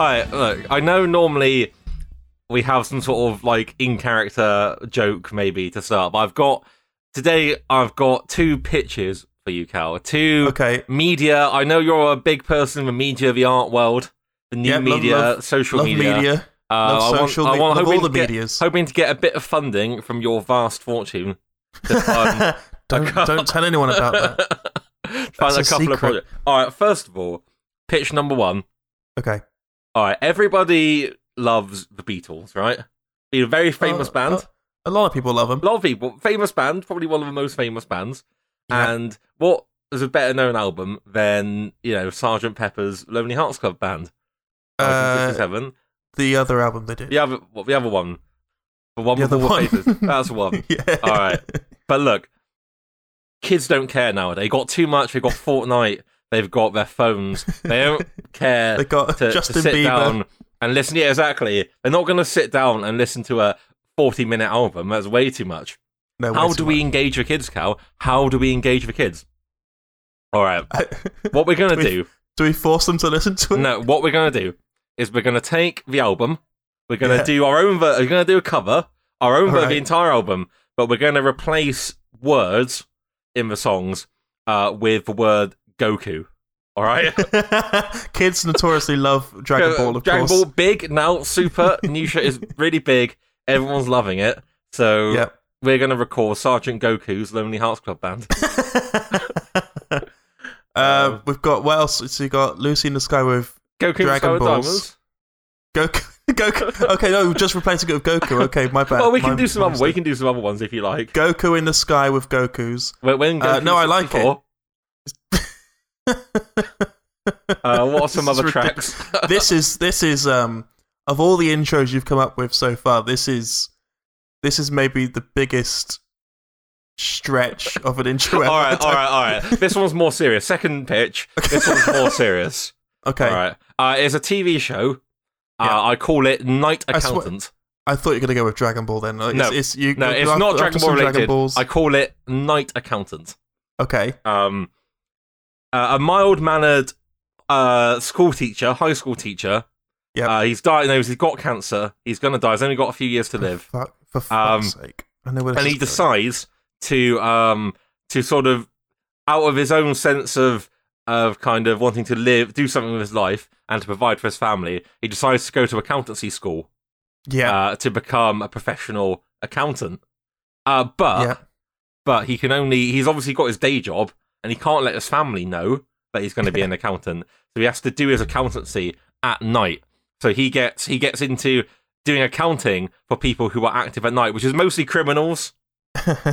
Alright, look, I know normally we have some sort of like in character joke maybe to start, but I've got today I've got two pitches for you, Cal. Two Okay. media. I know you're a big person in the media, of the art world, the new Yep, media, love- social Love media. media. Uh, love I want, social I me- want hoping all to the get, medias. hoping to get a bit of funding from your vast fortune. Don't don't tell anyone about that. fund That's a a couple of secret. projects. All right, first of all, pitch number one. Okay. All right, everybody loves the Beatles, right? Be a very famous Uh, band. uh, a lot of people love them. a lot of people, famous band, probably one of the most famous bands. Yeah. And what is a better known album than you know Sergeant Pepper's Lonely Hearts Club Band? Uh, 1967. the other album they did. the other, what the other one, the one The with other all the one. faces. That's one. yeah. All right. But look, kids don't care nowadays. They got too much. They've got Fortnite. They've got their phones. They don't care They got to, to Justin sit Bieber. down and listen. Yeah, exactly. They're not going to sit down and listen to a 40 minute album. That's way too much. No, How do we much. engage the kids, Cal? How do we engage the kids? All right. What we're going to Do do, we force them to listen to it? no, what we're going to do is we're going to take the album, we're going to Yeah. do our own, ver- we're going to do a cover, our own ver- Alright. the entire album, but we're going to replace words in the songs uh, with the word Goku. All right. Kids notoriously love Dragon Ball, of Dragon course. Ball, big now, super. New shit is really big. Everyone's loving it. So Yep. we're going to record Sergeant Goku's Lonely Hearts Club Band. uh, we've got what else? So you got Lucy in the Sky with Goku Dragon Balls. Goku. Goku. Okay, no, we're just replacing it with Goku. Okay, my bad. Well, we can My- do some other. We can do some other ones if you like. Goku in the Sky with Goku's. When, when Uh, no, I like it. 64, Uh, what are some other ridiculous. tracks? this is this is um of all the intros you've come up with so far. This is this is maybe the biggest stretch of an intro. all right, all right, all right. This one's more serious. Second pitch. This one's more serious. Okay, All right. Uh, it's a TV show. Uh, Yeah. I call it Night I swear- Accountant. I thought you were gonna go with Dragon Ball then. Like, No. it's, it's you. No, it's after- not Dragon Ball related. Dragon Balls. I call it Night Accountant. Okay, Um, uh, a mild mannered uh, school teacher, high school teacher. Yeah, Uh, he's diagnosed. He's got cancer. He's gonna die. He's only got a few years to live. For, fuck, for Um, fuck's sake, I know where and he going. decides to um to sort of out of his own sense of of kind of wanting to live do something with his life and to provide for his family he decides to go to accountancy school Yeah, uh, to become a professional accountant uh but yeah. but he can only he's obviously got his day job and he can't let his family know that he's going to be an accountant so he has to do his accountancy at night so he gets he gets into doing accounting for people who are active at night which is mostly criminals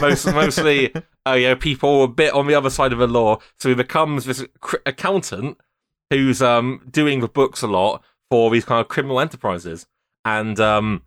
most, mostly uh, you know, people a bit on the other side of the law. So he becomes this cr- accountant who's um, doing the books a lot for these kind of criminal enterprises. And, um,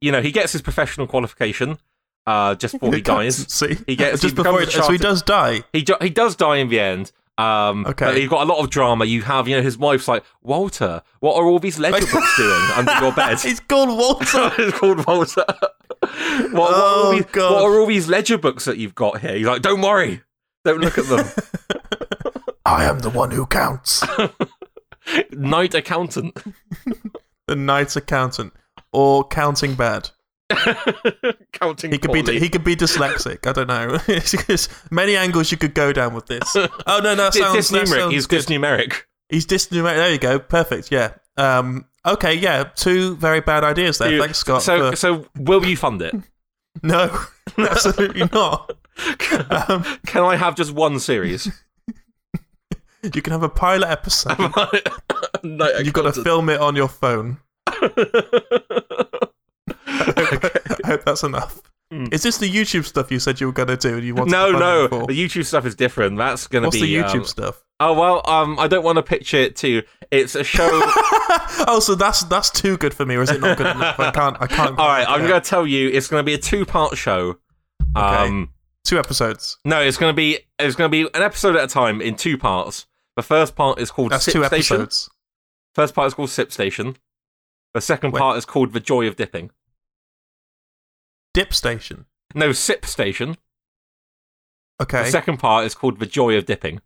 you know, he gets his professional qualification uh, just before he dies. See, He gets- just he before so he does die. He, he does die in the end. Um, Okay. But you've got a lot of drama. You have, you know, his wife's like, Walter, what are all these ledger books doing under your bed? He's called Walter. it's called Walter. what, what, are Oh, all these, what are all these ledger books that you've got here? He's like, don't worry, don't look at them. I am the one who counts. Night accountant. the knight's accountant or counting bad. Counting. He could be he could be dyslexic. I don't know. There's many angles you could go down with this. Oh no, that Dis- sounds, that Disnumeric. sounds He's good. disnumeric. He's disnumeric. There you go. Perfect. Yeah. Um. Okay. Yeah. Two very bad ideas there. You- Thanks, Scott. So, for- so will you fund it? no, absolutely not. Um, Can I have just one series? you can have a pilot episode. Night You've got to film it on your phone. I hope that's enough. Hmm. Is this the YouTube stuff you said you were going to do? And you wanted no, to no. it? The YouTube stuff is different. That's gonna What's be the YouTube um, stuff? Oh well, um, I don't want to picture it too. It's a show. oh, so that's that's too good for me, or is it not good enough? I can't. I can't. All right, I'm going to tell you. It's going to be a two-part show. Um, two episodes. no, it's going to be it's going to be an episode at a time in two parts. The first part is called That's Sip two Station. episodes. First part is called Sip Station. The second Wait. part is called The Joy of Dipping. Dip station. No, Sip Station. Okay. The second part is called The Joy of Dipping.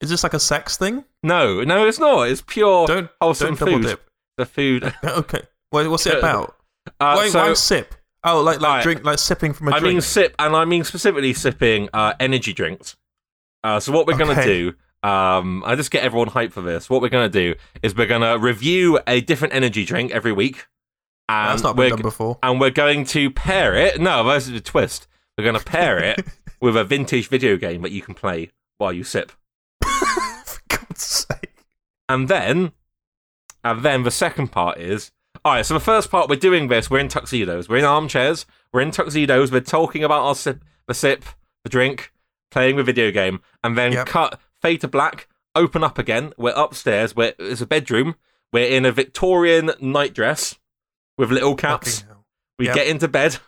is this like a sex thing? No, no, it's not. It's pure Don't wholesome don't double food. dip. the food. Okay. Wait, what's it about? Uh, why, so, why sip? Oh, like like Right. drink, like sipping from a I drink. I mean sip, and I mean specifically sipping uh, energy drinks. Uh, so what we're gonna do, um, I just get everyone hyped for this. What we're gonna do is we're gonna review a different energy drink every week, and That's not been done before. and we're going to pair it. No, this is a twist. We're going to pair it with a vintage video game that you can play while you sip, For God's sake. and then, and then the second part is all right. So the first part, we're doing this. We're in tuxedos. We're in armchairs. We're in tuxedos. We're talking about our sip, the sip, the drink, playing the video game, and then Yep. cut fade to black. Open up again. We're upstairs. We're it's a bedroom. We're in a Victorian nightdress with little caps. We Yep. get into bed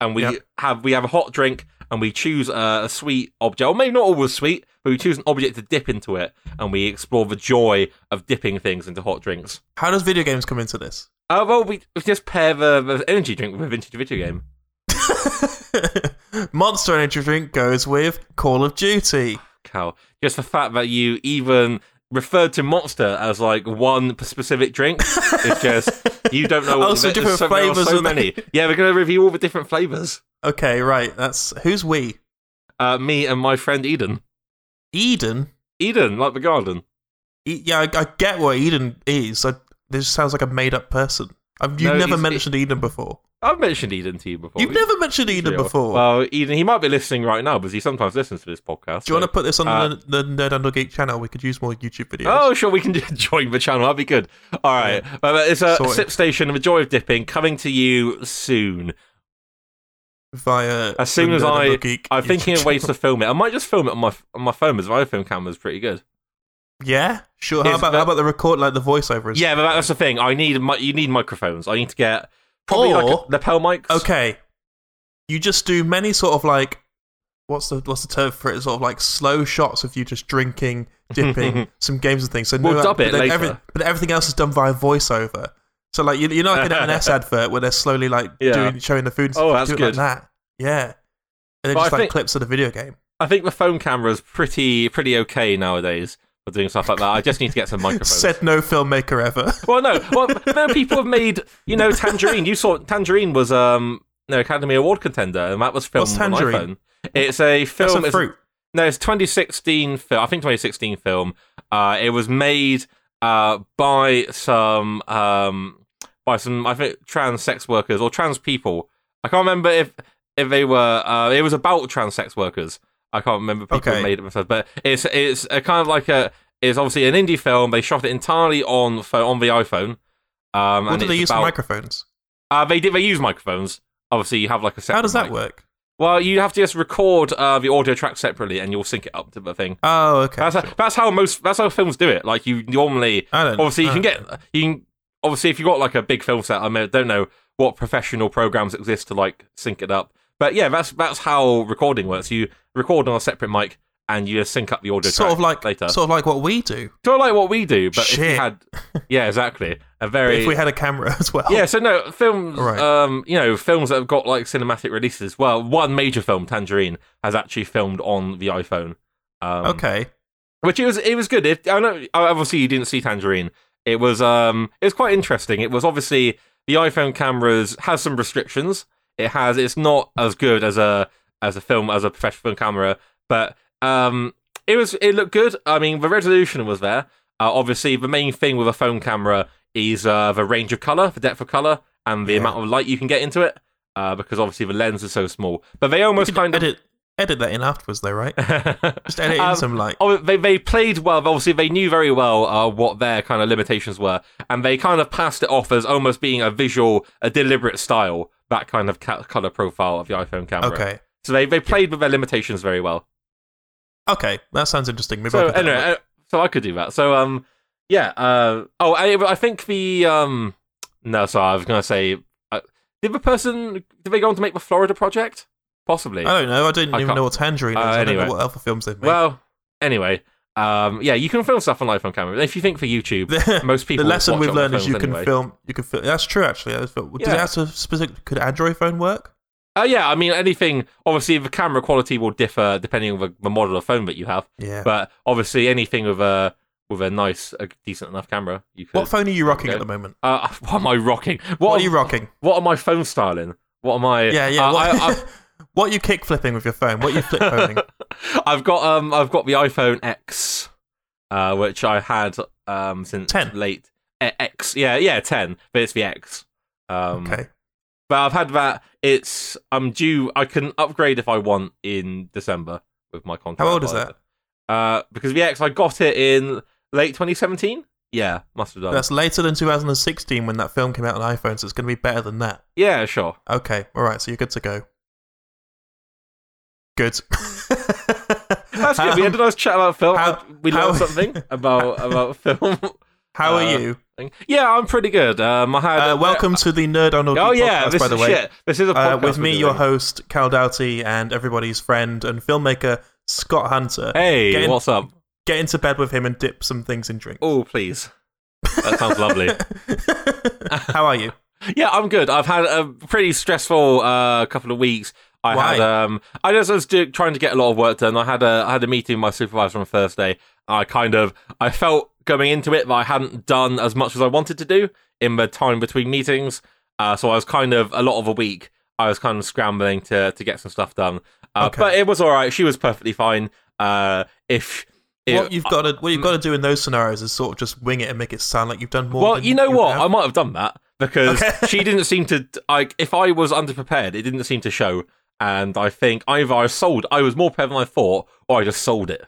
and we Yep. have we have a hot drink and we choose a, a sweet object, or maybe not always sweet, but we choose an object to dip into it, and we explore the joy of dipping things into hot drinks. How does video games come into this? Uh, well, we, we just pair the, the energy drink with a vintage video game. Monster Energy drink goes with Call of Duty. Cal, just the fact that you even referred to Monster as like one specific drink it's just you don't know. Oh, what- so there's different so, flavours So many. Yeah, we're gonna review all the different flavors. Okay, right. That's who's we? Uh, me and my friend Eden. Eden. Eden, like the garden. E- yeah, I, I get what Eden is. I, this sounds like a made-up person. I've, you've No, never mentioned Eden before. I've mentioned Eden to you before. You've never mentioned Eden Sure. before. Well, Eden, he might be listening right now because he sometimes listens to this podcast. Do you want to put this on uh, the, the NerdAndOrGeek channel? We could use more YouTube videos. Oh, sure, we can join the channel. That'd be good. All right, but it's a Sorted. sip station, of the joy of dipping, coming to you soon. Via As soon as I- I'm thinking of ways to film it. I might just film it on my on my phone as my iPhone camera is pretty good. Yeah, sure. How about how about the record like the voiceover? is- Yeah, but that's the thing. I need mi- you need microphones. I need to get probably Or- like lapel mics. Okay. You just do many sort of like what's the what's the term for it? Sort of like slow shots of you just drinking, dipping, some games and things. So We'll no, dub it but then later. but everything else is done via voiceover. So like you, you're not like an M&S advert where they're slowly like Yeah. doing showing the food. and Oh, stuff. that's do it good. Like that. Yeah. And then But just I like think- clips of the video game. I think the phone camera is pretty pretty okay nowadays for doing stuff like that. I just need to get some microphones. Said no filmmaker ever. Well, no. Well, no, people have made, you know, Tangerine. You saw Tangerine was um no Academy Award contender, and that was filmed What's on Tangerine? iPhone. It's a That's film. a it's- fruit. no, it's 2016 film. I think 2016 film. Uh, it was made uh by some um by some I think trans sex workers or trans people. I can't remember if if they were. Uh, it was about trans sex workers. I can't remember people Okay. who made it themselves, but it's it's a kind of like a it's obviously an indie film. They shot it entirely on on the iPhone. Um, What and they use for microphones? Uh, they did. They use microphones. Obviously, you have like a. How does that mic. work? Well, you have to just record uh, the audio track separately, and you'll sync it up to the thing. Oh, okay. That's how, that's how most that's how films do it. Like you normally, I don't. obviously, you can get you can obviously if you got like a big film set. I mean, I don't know what professional programs exist to like sync it up, but yeah, that's that's how recording works. You record on a separate mic, and you sync up the audio sort of like later. sort of like what we do. Sort of like what we do, but if you Shit. had, yeah, exactly, a But very if we had a camera as well. yeah, so no films. Right. Um, you know, films that have got like cinematic releases. Well, one major film, Tangerine, has actually filmed on the iPhone. Um, Okay. which it was it was good. It, I know obviously you didn't see Tangerine. It was um it was quite interesting. It was obviously the iPhone cameras has some restrictions. It has it's not as good as a as a film as a professional film camera, but um it was it looked good. I mean the resolution was there. Uh, obviously the main thing with a phone camera is uh, the range of color, the depth of color, and the Yeah. amount of light you can get into it. Uh, because obviously the lens is so small. But they almost kind of edit edit that in afterwards, though, right? Just edit in Um, some like. Oh, they they played well. Obviously, they knew very well uh, what their kind of limitations were, and they kind of passed it off as almost being a visual, a deliberate style. That kind of ca- color profile of the iPhone camera. Okay. So they they played with their limitations very well. Okay, that sounds interesting. Maybe So do anyway, that. uh, so I could do that. So um, yeah. Uh, oh, I, I think the um, no, sorry, I was gonna say, uh, did the person did they go on to make the Florida project? Possibly. I don't know. I didn't I even can't- know what Tangerine is. Uh, I don't anyway. know what other films they've made. well, anyway. Um, yeah, you can film stuff on iPhone camera. If you think for YouTube, the, most people the lesson we've on learned is you can anyway. film. You can film. That's true, actually. Does it have to specific? Could Android phone work? Uh, yeah, I mean anything. Obviously, the camera quality will differ depending on the, the model of phone that you have. Yeah. But obviously, anything with a with a nice, a decent enough camera. You could. What phone are you rocking at the moment? uh, what am I rocking? What, What are you rocking? What am I phone styling? What am I? Yeah, yeah. uh, I, I, what are you kick flipping with your phone? What are you flip phoning? I've got um I've got the iPhone X, uh, which I had um since 10? late eh, X. Yeah, yeah, ten, but it's the X. Um, Okay. but I've had that. It's I'm due. I can upgrade if I want in December with my contract. How old is that? Uh, because the X I got it in late 2017. Yeah, must have done. That's later than 2016 when that film came out on iPhone, so it's going to be better than that. Yeah, sure. Okay, all right, so you're good to go. Good. That's good. We had a nice chat about film. how- we how- learned something about about film. How are uh, you? Yeah, I'm pretty good. Um, I had Uh, welcome to the Nerd on Audio Oh yeah, podcast, this by is the way. shit. This is a podcast Uh, with me, your host, Cal Doughty, and everybody's friend and filmmaker, Scott Hunter. Hey, Get in- what's up? Get into bed with him and dip some things in drink. Oh, please. That sounds lovely. How are you? Yeah, I'm good. I've had a pretty stressful uh, couple of weeks. I Why? had um, I just was do, trying to get a lot of work done. I had a I had a meeting with my supervisor on Thursday. I kind of I felt going into it that I hadn't done as much as I wanted to do in the time between meetings. Uh, so I was kind of a lot of a week. I was kind of scrambling to to get some stuff done. Uh, Okay. But it was all right. She was perfectly fine. Uh, if, if what you've got to what you've got to do in those scenarios is sort of just wing it and make it sound like you've done more. Well, you know what? have. I might have done that because Okay. she didn't seem to like. If I was underprepared, it didn't seem to show. And I think either I sold, I was more prepared than I thought, or I just sold it.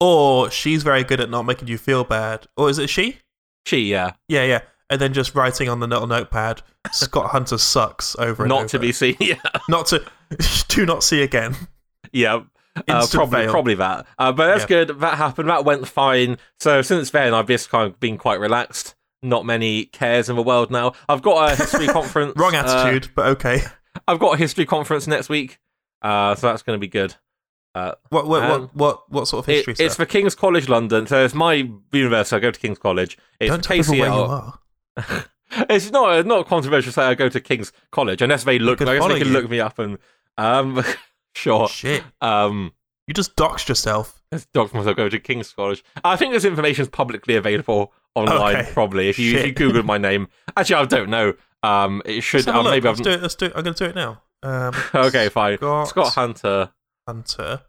Or she's very good at not making you feel bad. Or is it she? She, yeah, Yeah, yeah. And then just writing on the little notepad, Scott Hunter sucks over and not over. to be seen. Yeah, not to do not see again. yeah. Uh, probably, fail. probably that. Uh, but that's Yeah. good. That happened. That went fine. So since then, I've just kind of been quite relaxed. Not many cares in the world now. I've got a history conference. Wrong uh, attitude, but okay. I've got a history conference next week. Uh, so that's going to be good. Uh, What what, um, what what what sort of It- history it's for King's College London, so it's my university. I go to King's College. It's Don't tell where you are. it's not not controversial say I go to King's College unless they look. I guess they can you. look me up and um, sure. Shit. Um, You just doxed yourself. doc myself go to King's College. I think this information is publicly available online. Okay. Probably if you if you Google my name. Actually, I don't know. Um, it should. Uh, maybe Let's I've. do it. Let's do it. I'm going to do it now. Um, Okay, fine. Scott Scott Hunter. Hunter.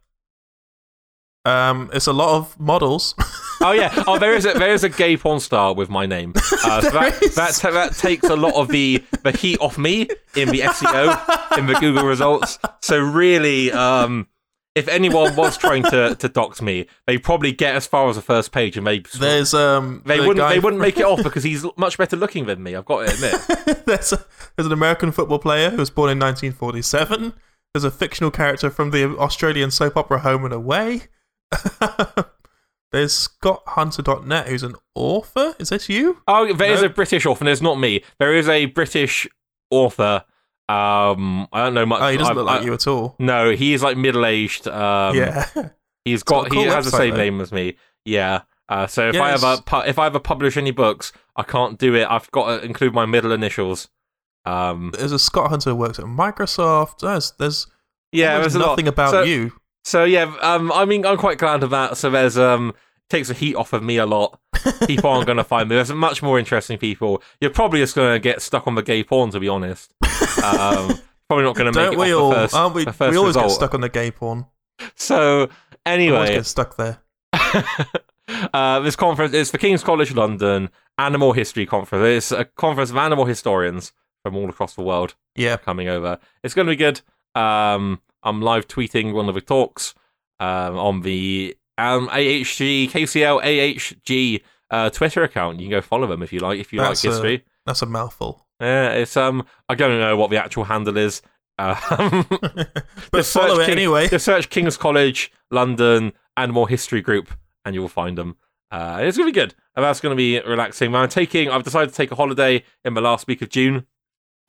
Um, it's a lot of models. Oh yeah. Oh, there is a there is a gay porn star with my name. Uh, so that, that that takes a lot of the the heat off me in the SEO in the Google results. So really, um, if anyone was trying to to dox me, they probably get as far as the first page and they There's um. they the wouldn't guy they wouldn't make it off because he's much better looking than me. I've got to admit. there's, a, there's an American football player who was born in 1947. There's a fictional character from the Australian soap opera Home and Away. there's ScottHunter.net, who's an author. Is this you? Oh, there is No. a British author. It's not me. There is a British author. Um, I don't know much. Oh, he doesn't I- look like I- you at all. No, he is like middle aged. Um, yeah. He's got got, cool he has the same though. name as me. Yeah. Uh, so if Yeah, I ever pu- if I ever publish any books, I can't do it. I've got to include my middle initials. Um, There's a Scott Hunter who works at Microsoft. There's, there's yeah, there's nothing about so, you. So yeah, um, I mean, I'm quite glad of that. So there's um, takes the heat off of me a lot. People aren't going to find me. There's much more interesting people. You're probably just going to get stuck on the gay porn, to be honest. Um, probably not going to make Don't it we all? the first, aren't we? the We always result. get stuck on the gay porn. So We always anyway, get stuck there. uh, this conference is for King's College London Animal History Conference. It's a conference of animal historians from all across the world Yeah. coming over. It's going to be good. Um, I'm live tweeting one of the talks um, on the um, AHG KCL AHG uh, Twitter account. You can go follow them if you like. If you That's like a- history, That's a mouthful. Yeah, it's um. I don't know what the actual handle is. Um, but follow it King- anyway. Just search King's College London Animal History Group, and you'll find them. Uh, it's gonna be good. And that's gonna be relaxing. I'm taking. I've decided to take a holiday in the last week of June.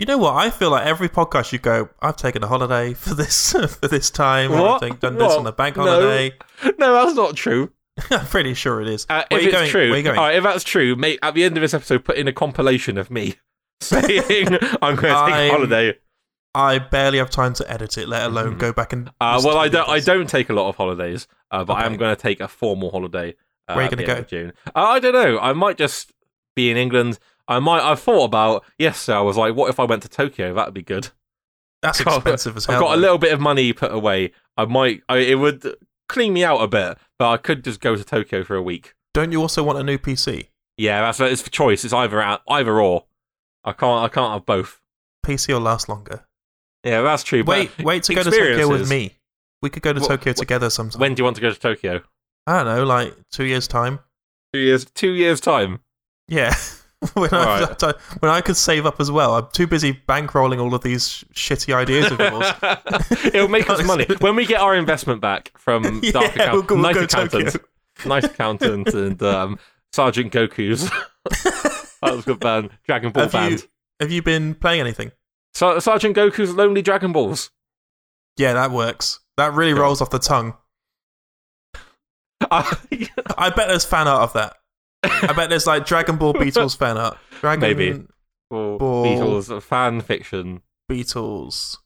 You know what? I feel like every podcast you go, I've taken a holiday for this for this time. What? I've done this What? on the bank holiday. no, that's not true. I'm pretty sure it is. Uh, Where if you it's going? true, Where you going? all right. If that's true, mate, at the end of this episode, put in a compilation of me saying I'm going to take I'm- a holiday. I barely have time to edit it, let alone Mhm. go back and. Uh, well, I don't. I don't take a lot of holidays, uh, but I am going to take a formal holiday Uh, Where are you gonna go? of June. Uh, I don't know. I might just be in England. I might. I thought about yesterday. I was like, what if I went to Tokyo? That'd be good. That's Got- expensive as hell. I've got a little bit of money put away. I might. I, it would clean me out a bit, but I could just go to Tokyo for a week. Don't you also want a new PC? Yeah, that's it's for choice. It's either either or. I can't. I can't have both. PC will last longer. Yeah, that's true. Wait, wait to go to Tokyo with me. We could go to Wha- Tokyo wha- together sometime. When do you want to go to Tokyo? I don't know, like two years time. Two years. Two years time. Yeah. when, I, Alright. when I could save up as well. I'm too busy bankrolling all of these sh- shitty ideas of yours. It'll make us money when we get our investment back from Yeah, Dark we'll Account, go- we'll Nice. Accountant, Nice Accountant, and um, Sergeant Goku's. That was a good band. Dragon Ball have band. you have you been playing anything? Ser- Sergeant Goku's Lonely Dragon Balls. Yeah, that works. That really Yeah. rolls off the tongue. I- bet there's fan art of that. I bet there's like Dragon Ball Beatles fan art. Dragon Maybe. Or Ball. Beatles fan fiction. Beatles.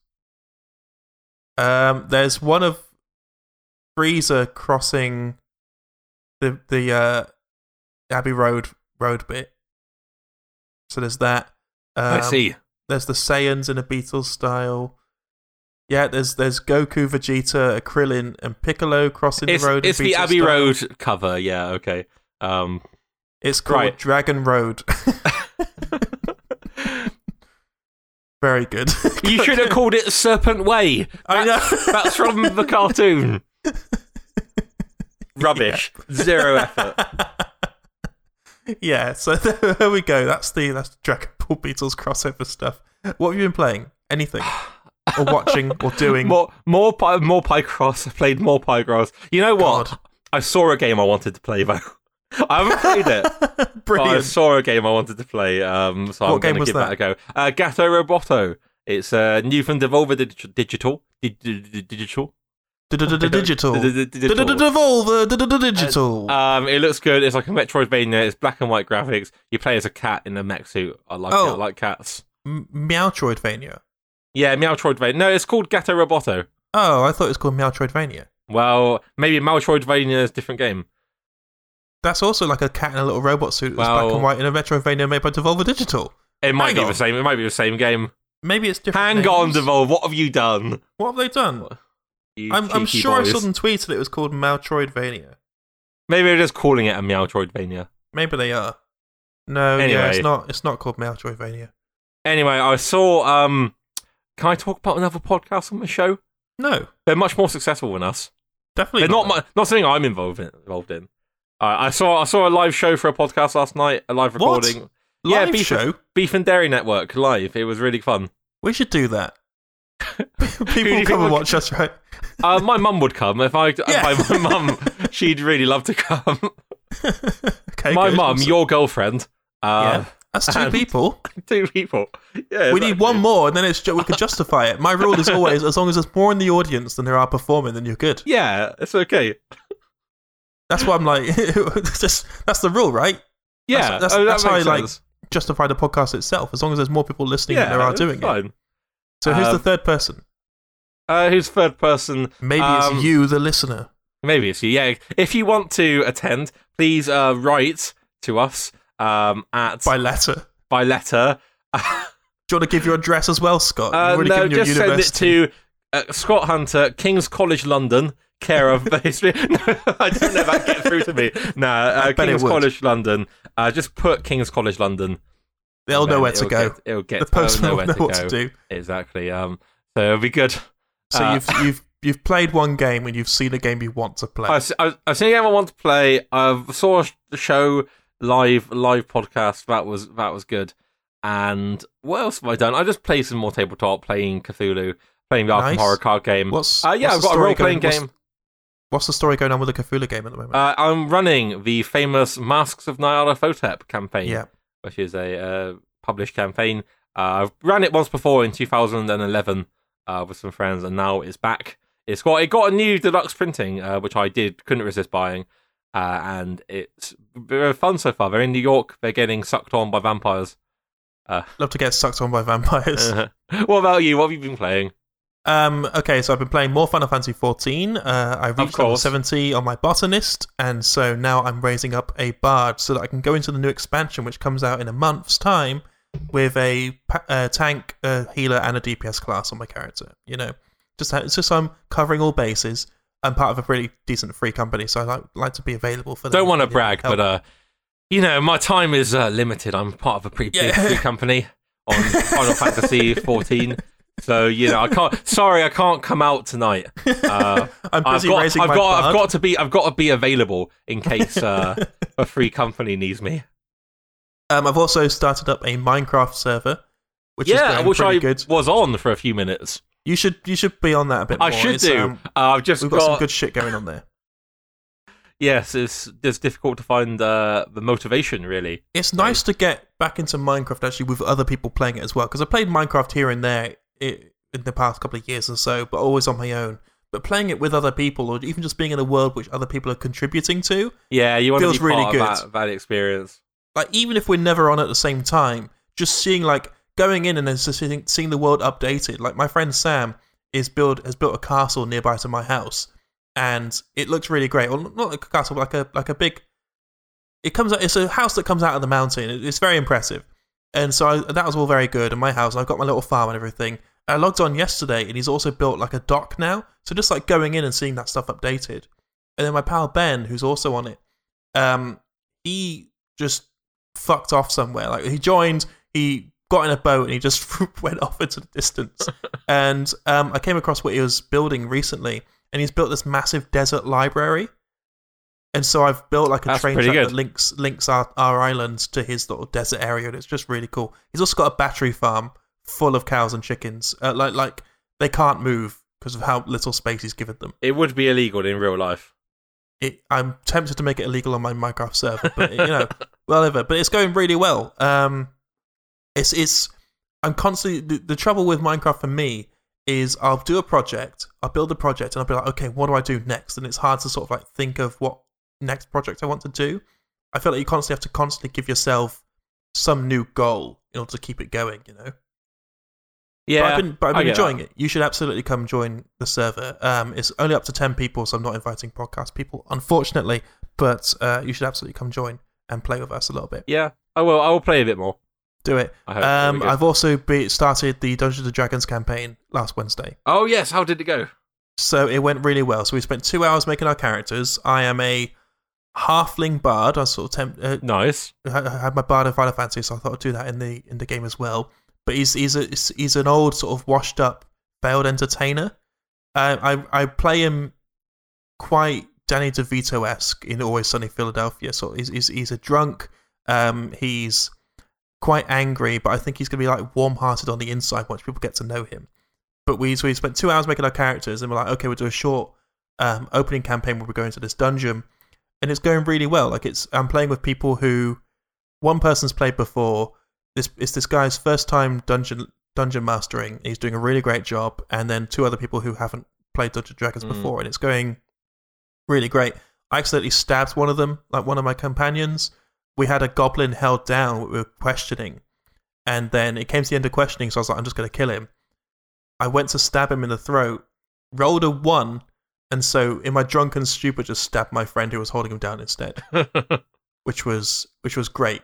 Um, there's one of Frieza crossing the the uh, Abbey Road road bit. So there's that. Um, I see. There's the Saiyans in a Beatles style. Yeah, there's there's Goku, Vegeta, Krillin, and Piccolo crossing It's, the road. it's the Abbey style. Road cover. Yeah. Okay. Um, It's called Right. Dragon Road. Very good. you should have called it Serpent Way. I know. That's from the cartoon. Rubbish. Zero effort. Yeah, so there we go. That's the that's the Dragon Ball Beatles crossover stuff. What have you been playing? Anything? or watching or doing? More, more, Pi- more Picross. I played more Picross. You know what? God. I saw a game I wanted to play though. I haven't played it. But I saw a game I wanted to play. Um, so I'm What game going to was give that? that? a go. Uh, Gato Roboto. It's uh, new from Devolver Digital. Dig- dig- dig- Digital. Digital. Dig- dig- dig- digital. Devolver Digital. Um, it looks good. It's like a Metroidvania. It's black and white graphics. You play as a cat in a mech suit. I like Oh. it. I like cats. M- Meowtroidvania. Yeah, Meowtroidvania. No, it's called Gato Roboto. Oh, I thought it was called Meowtroidvania. Well, maybe Meowtroidvania is a different game. That's also like a cat in a little robot suit that's black and white in a Metroidvania made by Devolver Digital. It might Hang be on. the same. It might be the same game. Maybe it's different. Hang on, names. Devolve. What have you done? What have they done? I'm, I'm sure I saw them tweet that it was called Meowtroidvania. Maybe they're just calling it a Meowtroidvania. Maybe they are. No, yeah, it's not. It's not called Meowtroidvania. Anyway, I saw. Um, can I talk about another podcast on the show? No, They're much more successful than us. definitely They're not mu- not something I'm involved in. Involved in. Uh, I saw I saw a live show for a podcast last night. A live What? recording. yeah, beef- show. Beef and Dairy Network live. It was really fun. We should do that. People come and watch us, right? Uh, my mum would come if I. Yeah. If I my mum, she'd really love to come. okay, my good. mum, your girlfriend. Uh, yeah, that's two people. two people. Yeah, We need one more, and then it's ju- we can justify it. My rule is always, as long as there's more in the audience than there are performing, then you're good. Yeah, it's okay. That's why I'm like, just that's the rule, right? Yeah, that's- oh, that that's how I like- Justify the podcast itself, as long as there's more people listening Yeah, than there are doing it. So who's the Um, third person? Uh, who's third person? Maybe um, it's you, the listener. Maybe it's you. Yeah. If you want to attend, please uh, write to us um, at By letter. by letter. Do you want to give your address as well, Scott? Uh, no, your just send it to uh, Scott Hunter, King's College London, care of the history. No, I don't know if that get through to me. No, uh, King's. College London. Uh, just put King's College London. They'll know where to go. Get, it'll get the postman will know to what go. to do. Exactly. Um, so it'll be good. So Uh, you've you've you've played one game and you've seen a game you want to play. I, s- I, I think I want to play. I saw the show live, live podcast. That was that was good. And what else have I done? I just played some more tabletop, playing Cthulhu, playing the Arkham Nice. Horror card game. what's uh, yeah, what's I've got a role playing game. What's, what's the story going on with the Cthulhu game at the moment? Uh, I'm running the famous Masks of Nyarlathotep campaign, yeah, which is a uh, published campaign. Uh, I've ran it once before in 2011 uh, with some friends, and now it's back. It's got it got a new deluxe printing, uh, which I did couldn't resist buying, uh, and it's very fun so far. They're in New York. They're getting sucked on by vampires. love to get sucked on by vampires. what about you? What have you been playing? Um, okay, so I've been playing more Final Fantasy 14. Uh, I reached level course. 70 on my botanist, and so now I'm raising up a bard so that I can go into the new expansion, which comes out in a month's time, with a pa- uh, tank, a healer, and a DPS class on my character. You know, just it's just I'm covering all bases. I'm part of a pretty decent free company, so I like like to be available for. them Don't want to if they need brag, help. but uh, you know, my time is uh, limited. I'm part of a pretty big Yeah. free company on Final Fantasy 14. So you know, I can't. Sorry, I can't come out tonight. Uh, I'm I've busy got, raising I've my got, I've got to be, I've got to be available in case uh, a free company needs me. Um, I've also started up a Minecraft server, which yeah, going which I good. was on for a few minutes. You should you should be on that a bit. I more. should It's, do. um, uh, I've just we've got, got some good shit going on there. yes. It's it's difficult to find uh, the motivation really. It's nice to get back into Minecraft actually with other people playing it as well because I played Minecraft here and there in the past couple of years or so, but always on my own. But playing it with other people, or even just being in a world which other people are contributing to, Yeah, you want to Feels be really part good. of that, that experience. like even if we're never on at the same time, just seeing like going in and then seeing, seeing the world updated. Like my friend Sam is build has built a castle nearby to my house, and it looks really great. Well, not like a castle, but like a like a big. It comes out. It's a house that comes out of the mountain. It's very impressive, and so I, that was all very good. And my house, I've got my little farm and everything. I logged on yesterday, and he's also built like a dock now. So just like going in and seeing that stuff updated, and then my pal Ben, who's also on it, um, he just fucked off somewhere. Like he joined, he got in a boat, and he just went off into the distance. and um, I came across what he was building recently, and he's built this massive desert library. And so I've built like a That's train track good. that links links our, our island to his little desert area, and it's just really cool. He's also got a battery farm full of cows and chickens. Uh, like like they can't move because of how little space he's given them. It would be illegal in real life. It, I'm tempted to make it illegal on my Minecraft server, but you know, whatever. But it's going really well. Um, it's it's I'm constantly the, the trouble with Minecraft for me is I'll do a project, I'll build a project, and I'll be like, okay, what do I do next? And it's hard to sort of like think of what next project I want to do. I feel like you constantly have to constantly give yourself some new goal in order to keep it going. You know. Yeah, But I've been, but I've been enjoying that. it. You should absolutely come join the server. Um, it's only up to ten people, so I'm not inviting podcast people, unfortunately. But uh, you should absolutely come join and play with us a little bit. Yeah, I will. I will play a bit more. Do it. I. Um, It'll be good. I've also be, started the Dungeons and Dragons campaign last Wednesday, Oh yes, how did it go? so it went really well. So we spent two hours making our characters. I am a halfling bard. I sort of temp- uh, Nice. I I had my bard in Final Fantasy, so I thought I'd do that in the in the game as well. But he's he's a he's an old sort of washed up failed entertainer. Uh, I I play him quite Danny DeVito esque in Always Sunny Philadelphia. So he's he's, he's a drunk. Um, he's quite angry, but I think he's gonna be like warm hearted on the inside once people get to know him. But we so we spent two hours making our characters, and we're like, okay, we'll do a short um, opening campaign where we go into this dungeon, and it's going really well. Like it's I'm playing with people who one person's played before. This it's this guy's first time dungeon dungeon mastering. He's doing a really great job, and then two other people who haven't played Dungeons and Dragons Mm. before, and it's going really great. I accidentally stabbed one of them, like one of my companions. We had a goblin held down. We were questioning, and then it came to the end of questioning. So I was like, I'm just going to kill him. I went to stab him in the throat, rolled a one, and so in my drunken stupor, just stabbed my friend who was holding him down instead, which was which was great.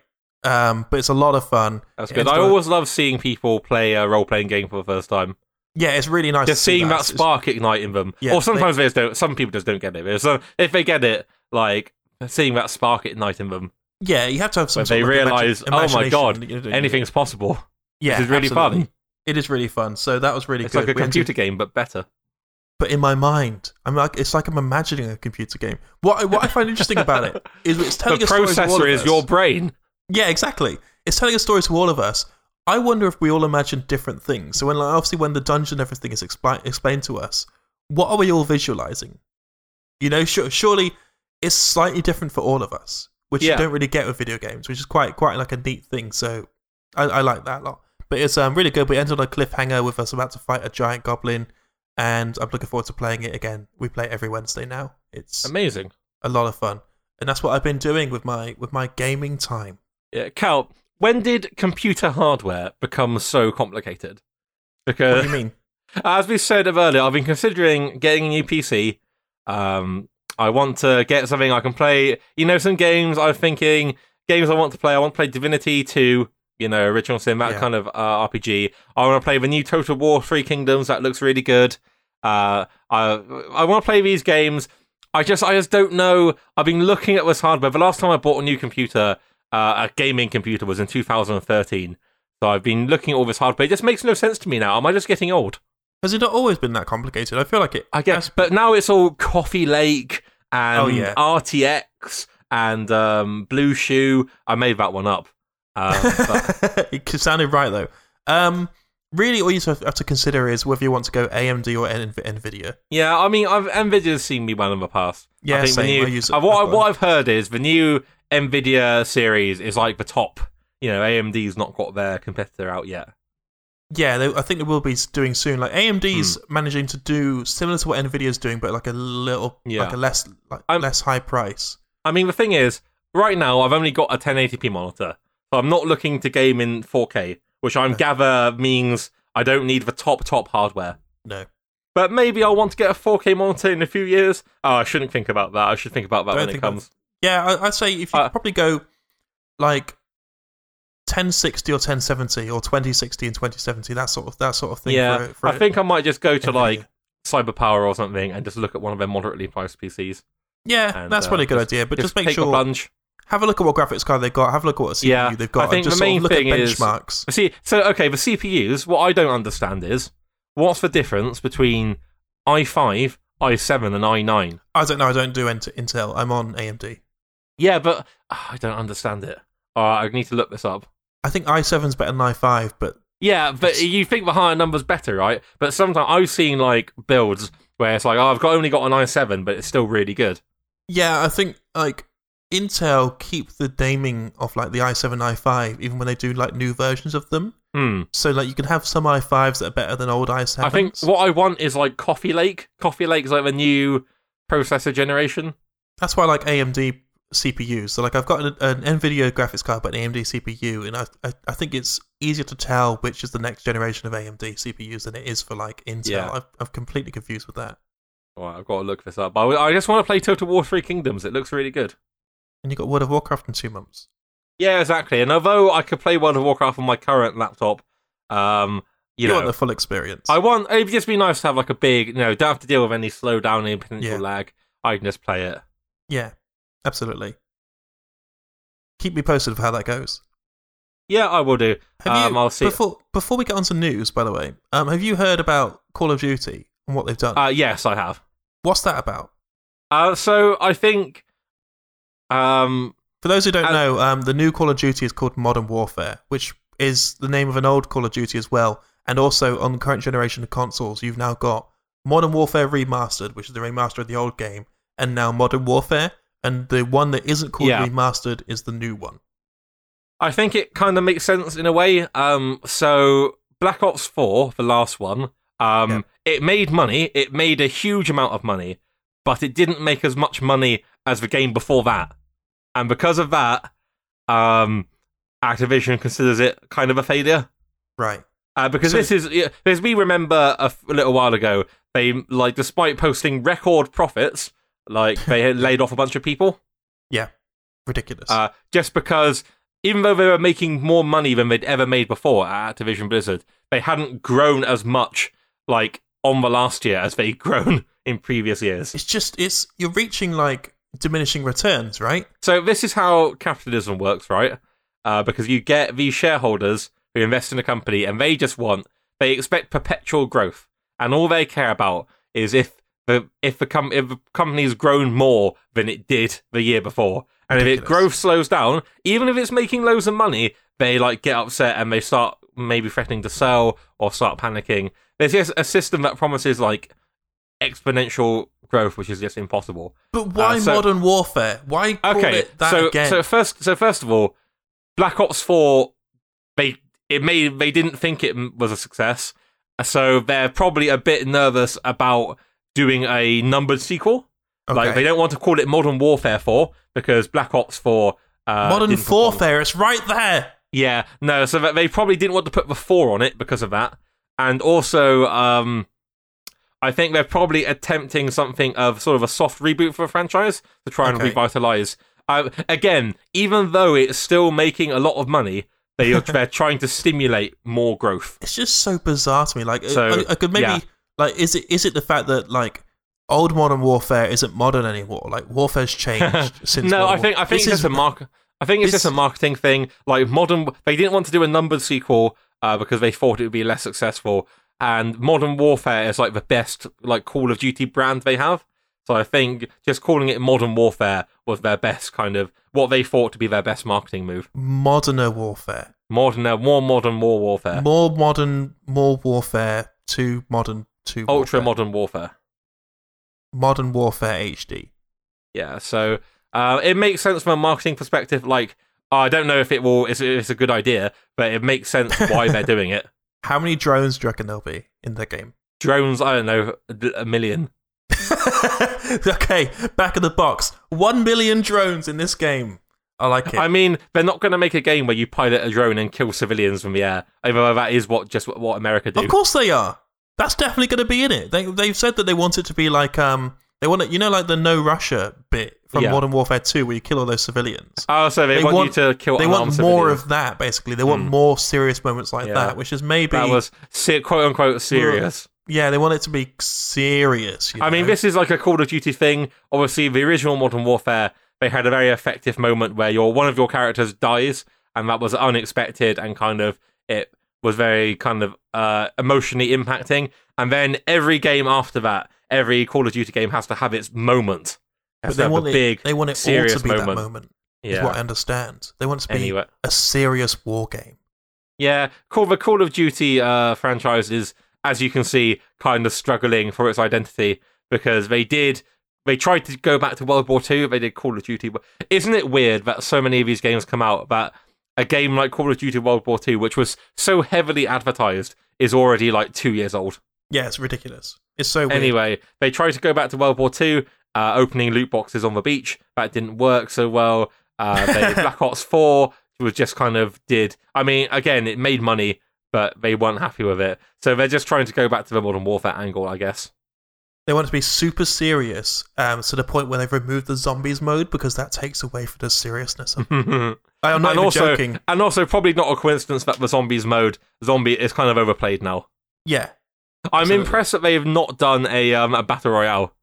Um, but it's a lot of fun. That's good. I always love seeing people play a role playing game for the first time. Yeah, it's really nice. Just to see seeing that It's- spark ignite in them. Yeah, or sometimes they just don't. Some people just don't get it. But So if they get it, like seeing that spark ignite in them, Yeah, you have to have some. when they realise, oh my god, anything's possible. Yeah, is really absolutely. fun. It is really fun. So that was really It's good. It's like a We computer game, but better. but in my mind, I'm like it's like I'm imagining a computer game. What I, what I find interesting about it is it's The telling to processor is us. your brain. Yeah, exactly. It's telling a story to all of us. I wonder if we all imagine different things. So when like, obviously when the dungeon everything is expli- explained to us, what are we all visualizing? You know, sure, surely it's slightly different for all of us, which Yeah. you don't really get with video games, which is quite quite like a neat thing. So I, I like that a lot. But it's um, really good. We ended on a cliffhanger with us about to fight a giant goblin, and I'm looking forward to playing it again. We play it every Wednesday now. It's Amazing. a lot of fun, and that's what I've been doing with my with my gaming time. Yeah, Cal. When did computer hardware become so complicated? What Because do you mean? As we said earlier, I've been considering getting a new PC. Um, I want to get something I can play. You know, some games I'm thinking games I want to play. I want to play Divinity 2, you know, original sin, that Yeah. kind of uh, RPG. I want to play the new Total War Three Kingdoms. That looks really good. Uh, I I want to play these games. I just I just don't know. I've been looking at this hardware. The last time I bought a new computer, uh, a gaming computer, was in 2013. So I've been looking at all this hardware. It just makes no sense to me now. Am I just getting old? Has it not always been that complicated? I feel like it. I guess, but now it's all Coffee Lake and Oh, yeah. RTX and um, Blue Shoe. I made that one up. Um, but it sounded right though. Um, really, all you have to consider is whether you want to go AMD or Nvidia. yeah, I mean, I've, Nvidia's seen me well in the past. Yeah, I think same. The new, I use uh, what, I've what I've heard is the new Nvidia series is like the top. You know, AMD's not got their competitor out yet. Yeah, they, I think they will be doing soon. Like AMD's Hmm. managing to do similar to what Nvidia's doing, but like a little, Yeah. like a less, like I'm- less high price. I mean, the thing is, right now I've only got a 1080p monitor, so I'm not looking to game in 4K, which I'm No. gather means I don't need the top top hardware. No, But maybe I'll want to get a 4K monitor in a few years. Oh, I shouldn't think about that. I should think about that Don't when it comes. Yeah, I, I'd say if you Uh, probably go like 1060 or 1070 or 2060 and 2070, that sort of that sort of thing. Yeah, for, for I think I might just go to like Cyberpower or something and just look at one of their moderately priced PCs. yeah, and, that's uh, probably a good just- idea. But just, make take a sure plunge. have a look at what graphics card they've got. Have a look at what CPU Yeah, they've got. I think and just the main sort of look thing at is- benchmarks. See, so okay, the CPUs. What I don't understand is what's the difference between i5, i7, and i9. I don't know. I don't do Intel. I'm on AMD. Yeah, but ah, I don't understand it. Uh, I need to look this up. I think i7's better than i5, but Yeah, but you think the higher number's better, right? But sometimes I've seen like builds where it's like, oh, I've got only got an i7, but it's still really good. yeah, I think like Intel keep the naming of like the i7, i5, even when they do like new versions of them. Hmm. So like you can have some i5s that are better than old i7s. I think what I want is like Coffee Lake. Coffee Lake is like the new processor generation. that's why like AMD CPUs. So like I've got an, an NVIDIA graphics card, but an AMD CPU, and I, I I think it's easier to tell which is the next generation of AMD CPUs than it is for like Intel. Yeah. I've, I'm completely confused with that. All right, I've got to look this up. I, I just want to play Total War Three Kingdoms. It looks really good. And you got World of Warcraft in two months. Yeah, exactly. And although I could play World of Warcraft on my current laptop, um, you, You, know, want the full experience. I want it'd just be nice to have like a big, you know, don't have to deal with any slowdown, any potential Yeah. lag. I can just play it. yeah, absolutely. Keep me posted of how that goes. Yeah, I will do. Have Um, you, I'll see. Before before we get on to news, by the way, um, have you heard about Call of Duty and what they've done? Uh, yes, I have. What's that about? Uh, so I think, um, For those who don't Uh, know, um, the new Call of Duty is called Modern Warfare, which is the name of an old Call of Duty as well. And also on the current generation of consoles, you've now got Modern Warfare Remastered, which is the remaster of the old game, and now Modern Warfare. And the one that isn't called Yeah. Remastered is the new one. I think it kind of makes sense in a way. Um, so Black Ops Four, the last one, um, it made money. It made a huge amount of money, but it didn't make as much money as the game before that. And because of that, um, Activision considers it kind of a failure. Right. Uh, because So- this is, as we remember a, f- a little while ago, they like despite posting record profits, like they had laid off a bunch of people. Yeah, ridiculous. Uh, just because even though they were making more money than they'd ever made before at Activision Blizzard, they hadn't grown as much like on the last year as they'd grown in previous years. it's just, it's you're reaching like diminishing returns, right? So this is how capitalism works, right? Uh, because you get these shareholders who invest in a company and they just want they expect perpetual growth, and all they care about is if the if the com- if the company's grown more than it did the year before, and if it growth slows down, even if it's making loads of money, they like get upset and they start maybe threatening to sell or start panicking. There's just a system that promises like exponential growth, which is just impossible. But why Uh, so- Modern Warfare? Why call okay, it that so again? so first so first of all, Black Ops Four, they it made they didn't think it was a success, so they're probably a bit nervous about doing a numbered sequel. Like they don't want to call it Modern Warfare Four because Black Ops Four. Uh, Modern. Warfare, it's right there. Yeah, no, so that they probably didn't want to put the four on it because of that. and also um, I think they're probably attempting something of sort of a soft reboot for the franchise to try and Okay. revitalize. Uh, again, even though it's still making a lot of money, they are they're trying to stimulate more growth. It's just so bizarre to me. Like, So, I, I could maybe yeah. Like, is it is it the fact that like old Modern Warfare isn't modern anymore? Like, warfare's changed since. no, Modern I think I think This it's is- a mark. I think it's this- just a marketing thing. Like modern, they didn't want to do a numbered sequel uh, because they thought it would be less successful. And Modern Warfare is like the best like Call of Duty brand they have. So I think just calling it Modern Warfare was their best kind of what they thought to be their best marketing move. moderner warfare, Modern, uh, more modern war warfare, more modern, more warfare to modern to ultra warfare. modern warfare. modern warfare HD. Yeah, so uh, it makes sense from a marketing perspective. Like, I don't know if it will, if it's a good idea, but it makes sense why they're doing it. How many drones do you reckon there'll be in the game? Drones, I don't know, a- million. okay, back of the box. One million drones in this game. I like it. I mean, they're not going to make a game where you pilot a drone and kill civilians from the air. Even though that is what just what, what America do. Of course they are. That's definitely going to be in it. They they've said that they want it to be like um they want it. You know, like the No Russian bit from Yeah. Modern Warfare Two, where you kill all those civilians. Oh, so they, They want, you to kill. they want unarmed more civilians. of that. Basically, they want Hmm. more serious moments like Yeah. that, which is maybe that was se- quote unquote serious. yeah. They want it to be serious. you I mean, know? this is like a Call of Duty thing. Obviously, the original Modern Warfare, they had a very effective moment where your one of your characters dies, and that was unexpected and kind of it was very kind of uh, emotionally impacting. And then every game after that, every Call of Duty game has to have its moment. but they want it. big, they want it all to be moment. that moment. Is yeah. what I understand. They want it to be Anyway, a serious war game. Yeah, Call the Call of Duty uh, franchise is, as you can see, kind of struggling for its identity because they did they tried to go back to World War II. They did Call of Duty. But isn't it weird that so many of these games come out that a game like Call of Duty World War II, which was so heavily advertised, is already like two years old. Yeah, it's ridiculous. It's so weird. Anyway, they tried to go back to World War II, uh, opening loot boxes on the beach. That didn't work so well. Uh, they, Black Ops Four was just kind of did. I mean, again, it made money, but they weren't happy with it. So they're just trying to go back to the Modern Warfare angle, I guess. They want it to be super serious, um, to the point where they've removed the zombies mode because that takes away from the seriousness. Of and I'm not even also, joking. and also, probably not a coincidence that the zombies mode zombie is kind of overplayed now. Yeah, I'm Absolutely. impressed that they have not done a um, a battle royale.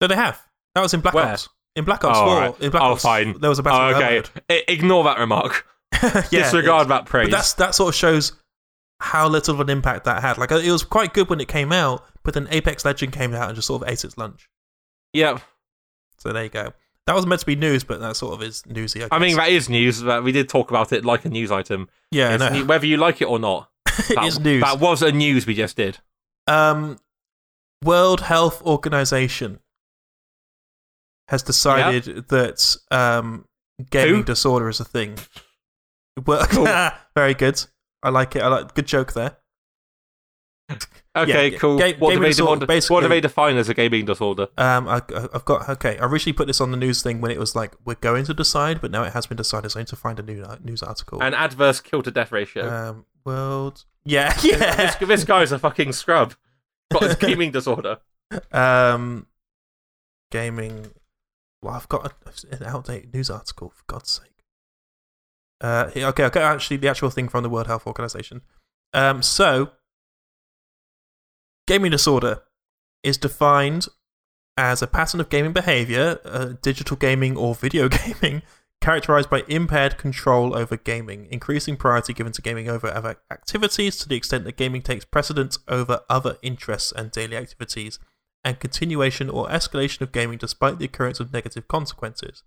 no, they have. That was in Black Where? Ops. In Black Ops Oh, 4, alright. in Black Oh, Ops, fine. there was a battle Oh, royale okay. I- ignore that remark. yeah, Disregard that praise. But that's that sort of shows how little of an impact that had. Like it was quite good when it came out, but then Apex Legend came out and just sort of ate its lunch. yeah. So there you go. That was meant to be news, but that sort of is newsy. I. I mean, that is news. That we did talk about it like a news item. yeah, no, new- whether you like it or not. it That, is news. That was a news we just did. Um, World Health Organization has decided that um, gaming Who? disorder is a thing. Well, Cool. very good. I like it. I like good joke there. Okay, Yeah, cool. ga- what, do they, disorder, what, what do they define as a gaming disorder? Um, I, I've got okay. I originally put this on the news thing when it was like we're going to decide, but now it has been decided. So I need to find a new uh, news article. An adverse kill to death ratio. um, world, yeah, yeah. this, this guy's a fucking scrub. Got his gaming disorder. Um, gaming. Well, I've got a, an outdated news article for God's sake. Uh, okay, okay. Actually, the actual thing from the World Health Organization. Um, so gaming disorder is defined as a pattern of gaming behavior, uh, digital gaming or video gaming, characterized by impaired control over gaming, increasing priority given to gaming over other activities to the extent that gaming takes precedence over other interests and daily activities, and continuation or escalation of gaming despite the occurrence of negative consequences.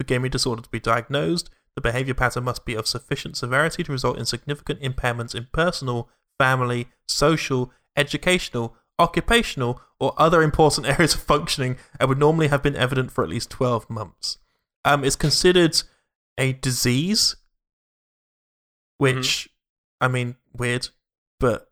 For gaming disorder to be diagnosed, the behavior pattern must be of sufficient severity to result in significant impairments in personal, family, social, educational, occupational, or other important areas of functioning and would normally have been evident for at least 12 months. Um, it's considered a disease, which, I mean, weird, but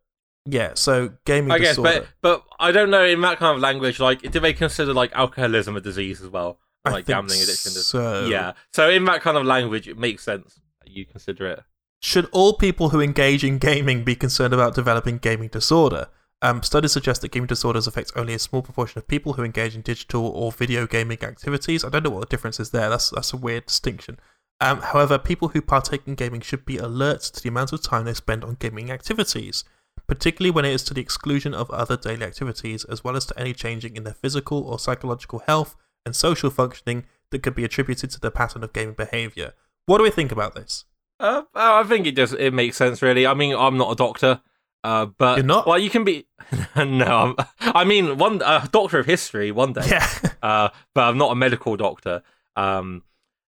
yeah, so gaming I guess, disorder. but but I don't know in that kind of language. Like, do they consider like alcoholism a disease as well, like gambling addiction? So, Yeah. So in that kind of language, it makes sense that you consider it. Should all people who engage in gaming be concerned about developing gaming disorder? Um, studies suggest that gaming disorders affect only a small proportion of people who engage in digital or video gaming activities. I don't know what the difference is there. That's that's a weird distinction. Um, however, people who partake in gaming should be alert to the amount of time they spend on gaming activities, particularly when it is to the exclusion of other daily activities, as well as to any changing in their physical or psychological health and social functioning that could be attributed to the pattern of gaming behavior. What do we think about this? Uh, I think it just it makes sense, really. I mean, I'm not a doctor, uh, but You're not? Well, you can be. no, I'm, I mean, one a doctor of history one day. Yeah. uh, but I'm not a medical doctor. Um,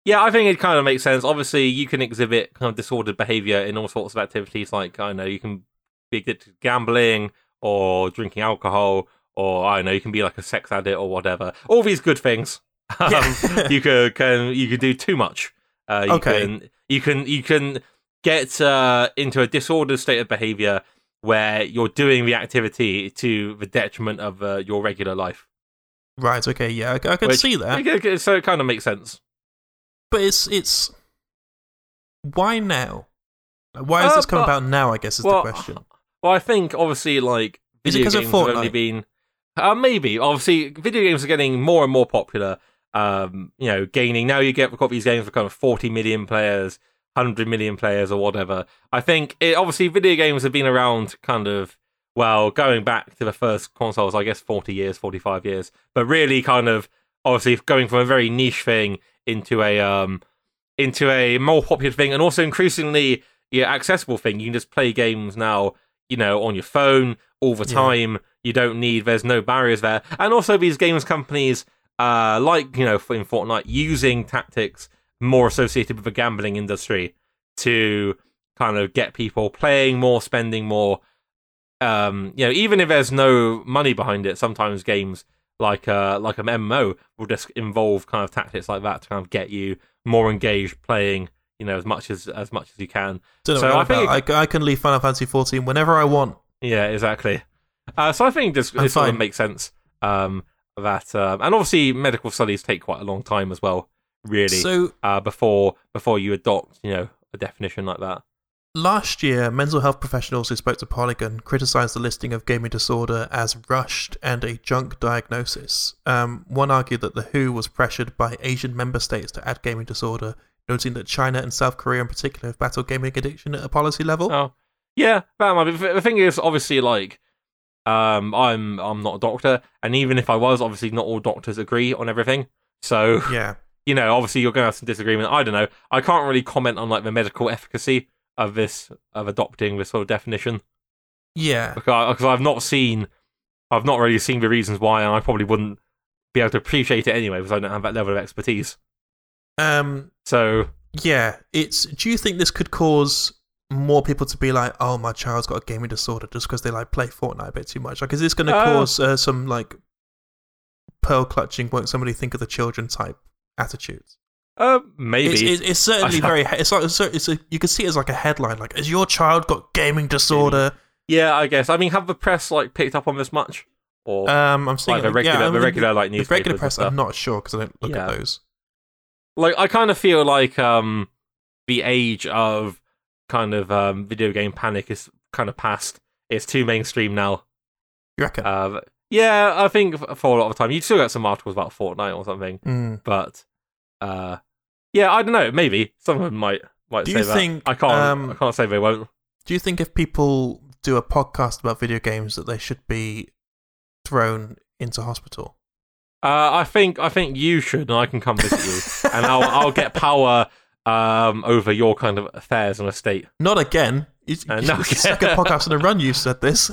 yeah, I think it kind of makes sense. Obviously, you can exhibit kind of disordered behavior in all sorts of activities. Like I know, you can be addicted to gambling or drinking alcohol, or I don't know, you can be like a sex addict or whatever. All these good things. Um, Yeah. you could can you could do too much. Uh, you Okay. Can, you can you can get uh, into a disordered state of behavior where you're doing the activity to the detriment of uh, your regular life. Right. Okay. Yeah, I, I can Which- see that. So it kind of makes sense. But it's it's why now? Why has Uh, this come but- about now? I guess is well, the question. Well, I think obviously like Is it video games have only been uh, maybe obviously video games are getting more and more popular. Um, you know, gaining now you get these games for kind of forty million players, hundred million players, or whatever. I think it, obviously video games have been around kind of well going back to the first consoles, I guess forty years, forty five years, but really kind of obviously going from a very niche thing into a um into a more popular thing and also increasingly yeah, accessible thing. You can just play games now, you know, on your phone all the Yeah. time. You don't need there's no barriers there. And also these games companies uh like, you know, in Fortnite using tactics more associated with the gambling industry to kind of get people playing more, spending more. Um, you know, even if there's no money behind it, sometimes games like uh like an MMO will just involve kind of tactics like that to kind of get you more engaged playing, you know, as much as as much as you can. Don't so I think about. I, I can leave Final Fantasy 14 whenever I want. Yeah, exactly. Uh, so I think this, this sort of makes sense. Um, that um, and obviously medical studies take quite a long time as well. Really, So uh, before before you adopt, you know, a definition like that. last year, mental health professionals who spoke to Polygon criticized the listing of gaming disorder as rushed and a junk diagnosis. Um, one argued that the WHO was pressured by Asian member states to add gaming disorder, noting that China and South Korea in particular have battled gaming addiction at a policy level. Oh, yeah, that might be. The thing is, obviously, like, um, I'm I'm not a doctor, and even if I was, obviously, not all doctors agree on everything. So Yeah. you know, obviously, you're going to have some disagreement. I don't know. I can't really comment on like the medical efficacy of this of adopting this sort of definition. Yeah. because I've not seen, I've not really seen the reasons why, and I probably wouldn't be able to appreciate it anyway because I don't have that level of expertise. Um, So Yeah, it's. Do you think this could cause more people to be like, "Oh, my child's got a gaming disorder," just because they like play Fortnite a bit too much? Like, is this going to Uh, cause uh, some like pearl clutching? Won't somebody think of the children type attitudes? uh, maybe It's, it's, it's certainly very. It's like it's, it's a, you can see it as like a headline. Like, has your child got gaming disorder? yeah, I guess. I mean, have the press like picked up on this much, or Um, I'm seeing like the regular, yeah, I the regular like the regular press. I'm not sure because I don't look Yeah. at those. like I kind of feel like um the age of kind of um video game panic is kind of past. It's too mainstream now. You reckon? Uh, yeah, I think for a lot of time you still get some articles about Fortnite or something, Mm. but uh, yeah, I don't know. Maybe some someone might might Do say you that. think, I can't. um, I can't say they won't. Do you think if people do a podcast about video games that they should be thrown into hospital? Uh, I think I think you should, and I can come visit you, and I'll I'll get power um over your kind of affairs and estate. Not again. You, Uh, no. the second podcast in a run you said this.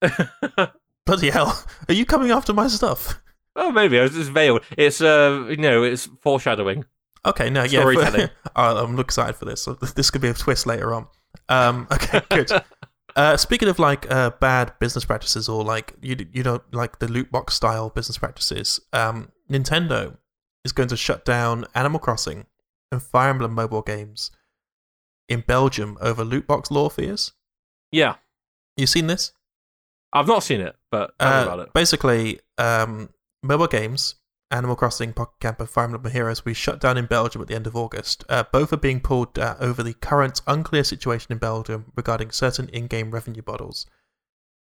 Bloody hell. Are you coming after my stuff? oh, maybe I was just veiled. It's uh, you know, it's foreshadowing. Okay, no, yeah. Storytelling. Oh, I'm excited for this. This could be a twist later on. Um, okay, good. Uh, speaking of like uh, bad business practices or like you you don't like the loot box style business practices, um, Nintendo is going to shut down Animal Crossing and Fire Emblem mobile games in Belgium over loot box law fears. Yeah, You seen this? I've not seen it, but tell me Uh, about it. Basically, um, mobile games Animal Crossing, Pocket Camp, and Fire Emblem Heroes, we shut down in Belgium at the end of August. Uh, both are being pulled uh, over the current unclear situation in Belgium regarding certain in-game revenue models.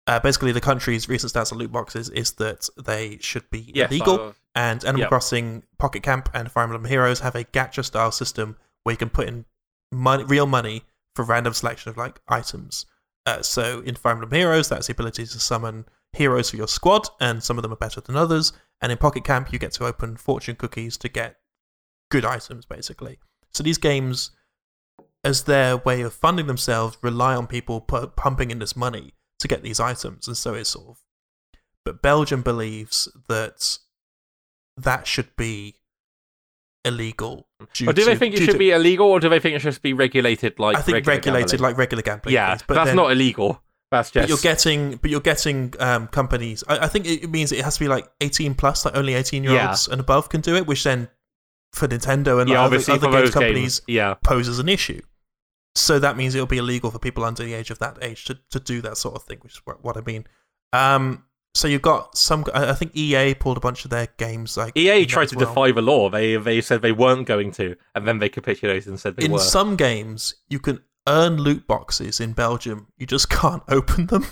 Uh, basically, the country's recent stance on loot boxes is that they should be Yes, illegal, and Animal Yep. Crossing, Pocket Camp, and Fire Emblem Heroes have a gacha-style system where you can put in money, real money for random selection of like items. Uh, so in Fire Emblem Heroes, that's the ability to summon heroes for your squad, and some of them are better than others. And in Pocket Camp, you get to open fortune cookies to get good items, basically. So these games, as their way of funding themselves, rely on people pu- pumping in this money to get these items, and so it's sort of. But Belgium believes that that should be illegal. Or do they to- think it should to- be illegal, or do they think it should be regulated like? I think regular regulated gambling? like regular gambling. yeah, but that's then- not illegal. That's just But you're getting, but you're getting um, companies. I, I think it means it has to be like 18 plus, like only 18 year olds and above can do it, which then for Nintendo and like, other, other games companies games. Yeah, poses an issue. So that means it'll be illegal for people under the age of that age to, to do that sort of thing, which is what, what I mean. Um, so you've got some. I think EA pulled a bunch of their games like EA in tried to well. defy the law. They they said they weren't going to, and then they capitulated and said they In were. some games, you can earn loot boxes in Belgium. You just can't open them.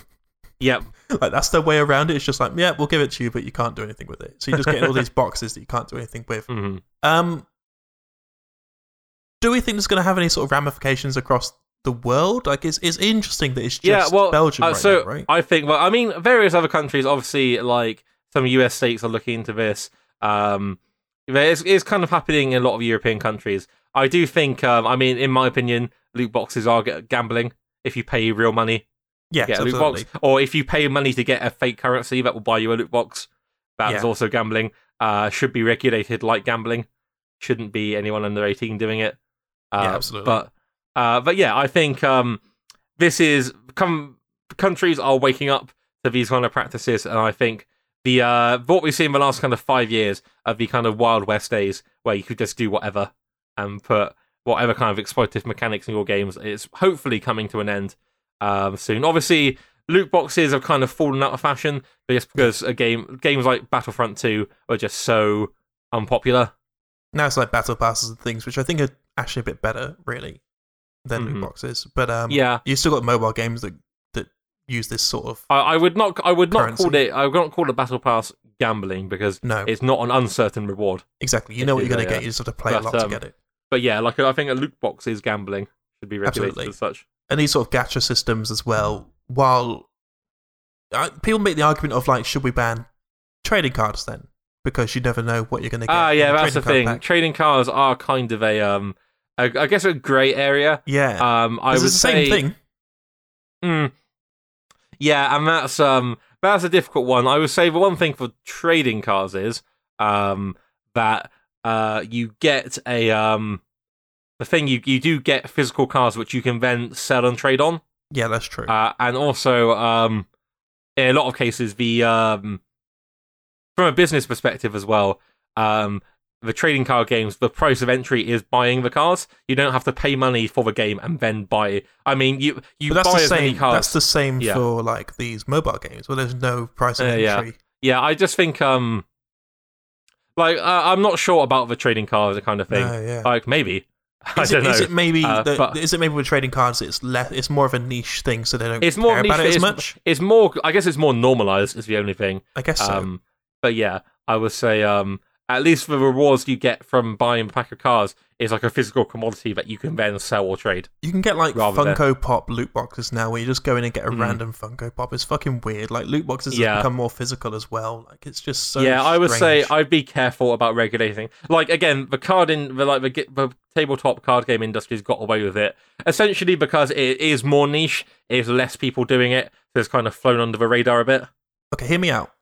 Yep. like that's their way around it. It's just like, yeah, we'll give it to you, but you can't do anything with it. So you just get all these boxes that you can't do anything with. hmm Um, do we think there's going to have any sort of ramifications across the world? Like, it's it's interesting that it's just Yeah, well, Belgium uh, right so now, right? I think. Well, I mean, various other countries, obviously, like some US states are looking into this. Um, it's, it's kind of happening in a lot of European countries. I do think. Um, I mean, in my opinion, loot boxes are g- gambling. If you pay real money, yeah, get a loot box, or if you pay money to get a fake currency that will buy you a loot box, that is Yeah. also gambling. Uh, should be regulated like gambling. Shouldn't be anyone under eighteen doing it. Uh, Yeah, absolutely. But uh, but yeah, I think um, this is countries are waking up to these kind of practices, and I think the uh, what we've seen in the last kind of five years of the kind of Wild West days where you could just do whatever and put whatever kind of exploitative mechanics in your games, is hopefully coming to an end um, soon. Obviously, loot boxes have kind of fallen out of fashion, just because a game games like Battlefront Two are just so unpopular. now it's like battle passes and things, which I think are actually a bit better, really, than Mhm. loot boxes. But um, Yeah. you still got mobile games that that use this sort of I, I would not. I would not Currency. call it. I would not call it battle pass gambling because no, it's not an uncertain reward. exactly. You know what you're going a, to uh, get. You just have to play a but, lot to um, get it. But yeah, like I think a loot box is gambling. Should be regulated Absolutely. as such. and these sort of gacha systems as well. While uh, people make the argument of like, should we ban trading cards then? Because you never know what you're going to get. Ah, in yeah, that's the thing. pack. Trading cards are kind of a um, I guess a grey area. Yeah, Um, I would the same say, thing. Mm. Yeah, and that's um that's a difficult one. I would say the one thing for trading cards is um that uh you get a um the thing you you do get physical cards which you can then sell and trade on. Yeah, that's true. Uh, and also um in a lot of cases the um from a business perspective as well, um the trading card games, the price of entry is buying the cards. You don't have to pay money for the game and then buy. I mean, you you buy the as many same. cards. That's the same Yeah. for like these mobile games where there's no price of Uh, entry. Yeah, I just think um like uh, I'm not sure about the trading cards kind of thing. No, yeah. Like maybe I Is don't it, know. is it maybe Uh, that- but- is it maybe with trading cards it's less it's more of a niche thing so they don't It's more niche. about it as it's, much? it's more. I guess it's more normalized. Is the only thing. I guess so. Um, but yeah, I would say um at least the rewards you get from buying a pack of cards is like a physical commodity that you can then sell or trade. You can get like rather than- Funko Pop loot boxes now where you just go in and get a Mm. random Funko Pop. It's fucking weird. Like loot boxes Yeah. have become more physical as well. Like it's just so yeah, I would say. I'd be careful about regulating. Like again, the card in the like the, the tabletop card game industry's got away with it essentially because it is more niche. it is less people doing it, so it's kind of flown under the radar a bit. Okay, hear me out.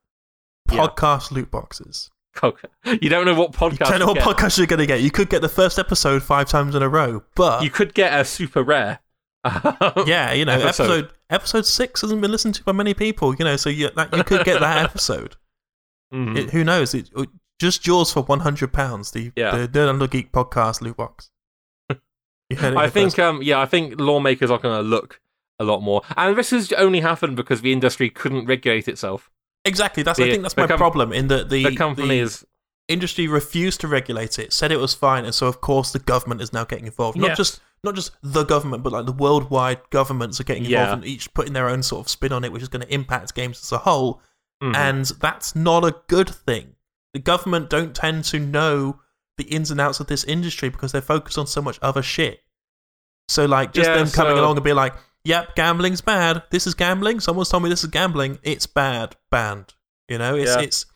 Yeah. Podcast loot boxes. You don't know what podcast. You don't know what get. podcast you're going to get. You could get the first episode five times in a row, but you could get a super rare. yeah, you know, Episode. episode. episode six hasn't been listened to by many people. You know, so you that, you could get that episode. Mhm. It, who knows? It, it- just yours for one hundred pounds. The Yeah. the NerdAndOrGeek podcast loot box. You heard it I think, first. um, yeah, I think lawmakers are going to look a lot more, and this has only happened because the industry couldn't regulate itself. Exactly. That's I think that's the my com- problem. In that the The companies, industry refused to regulate it, said it was fine, and so of course the government is now getting involved. Not Yes. just not just the government, but like the worldwide governments are getting involved Yeah. and each putting their own sort of spin on it, which is going to impact games as a whole. Mhm. And that's not a good thing. The government don't tend to know the ins and outs of this industry because they're focused on so much other shit. So like just Yeah, them coming so- along and be like, "Yep, gambling's bad. This is gambling. Someone's told me this is gambling. It's bad. Banned." You know, it's Yeah. it's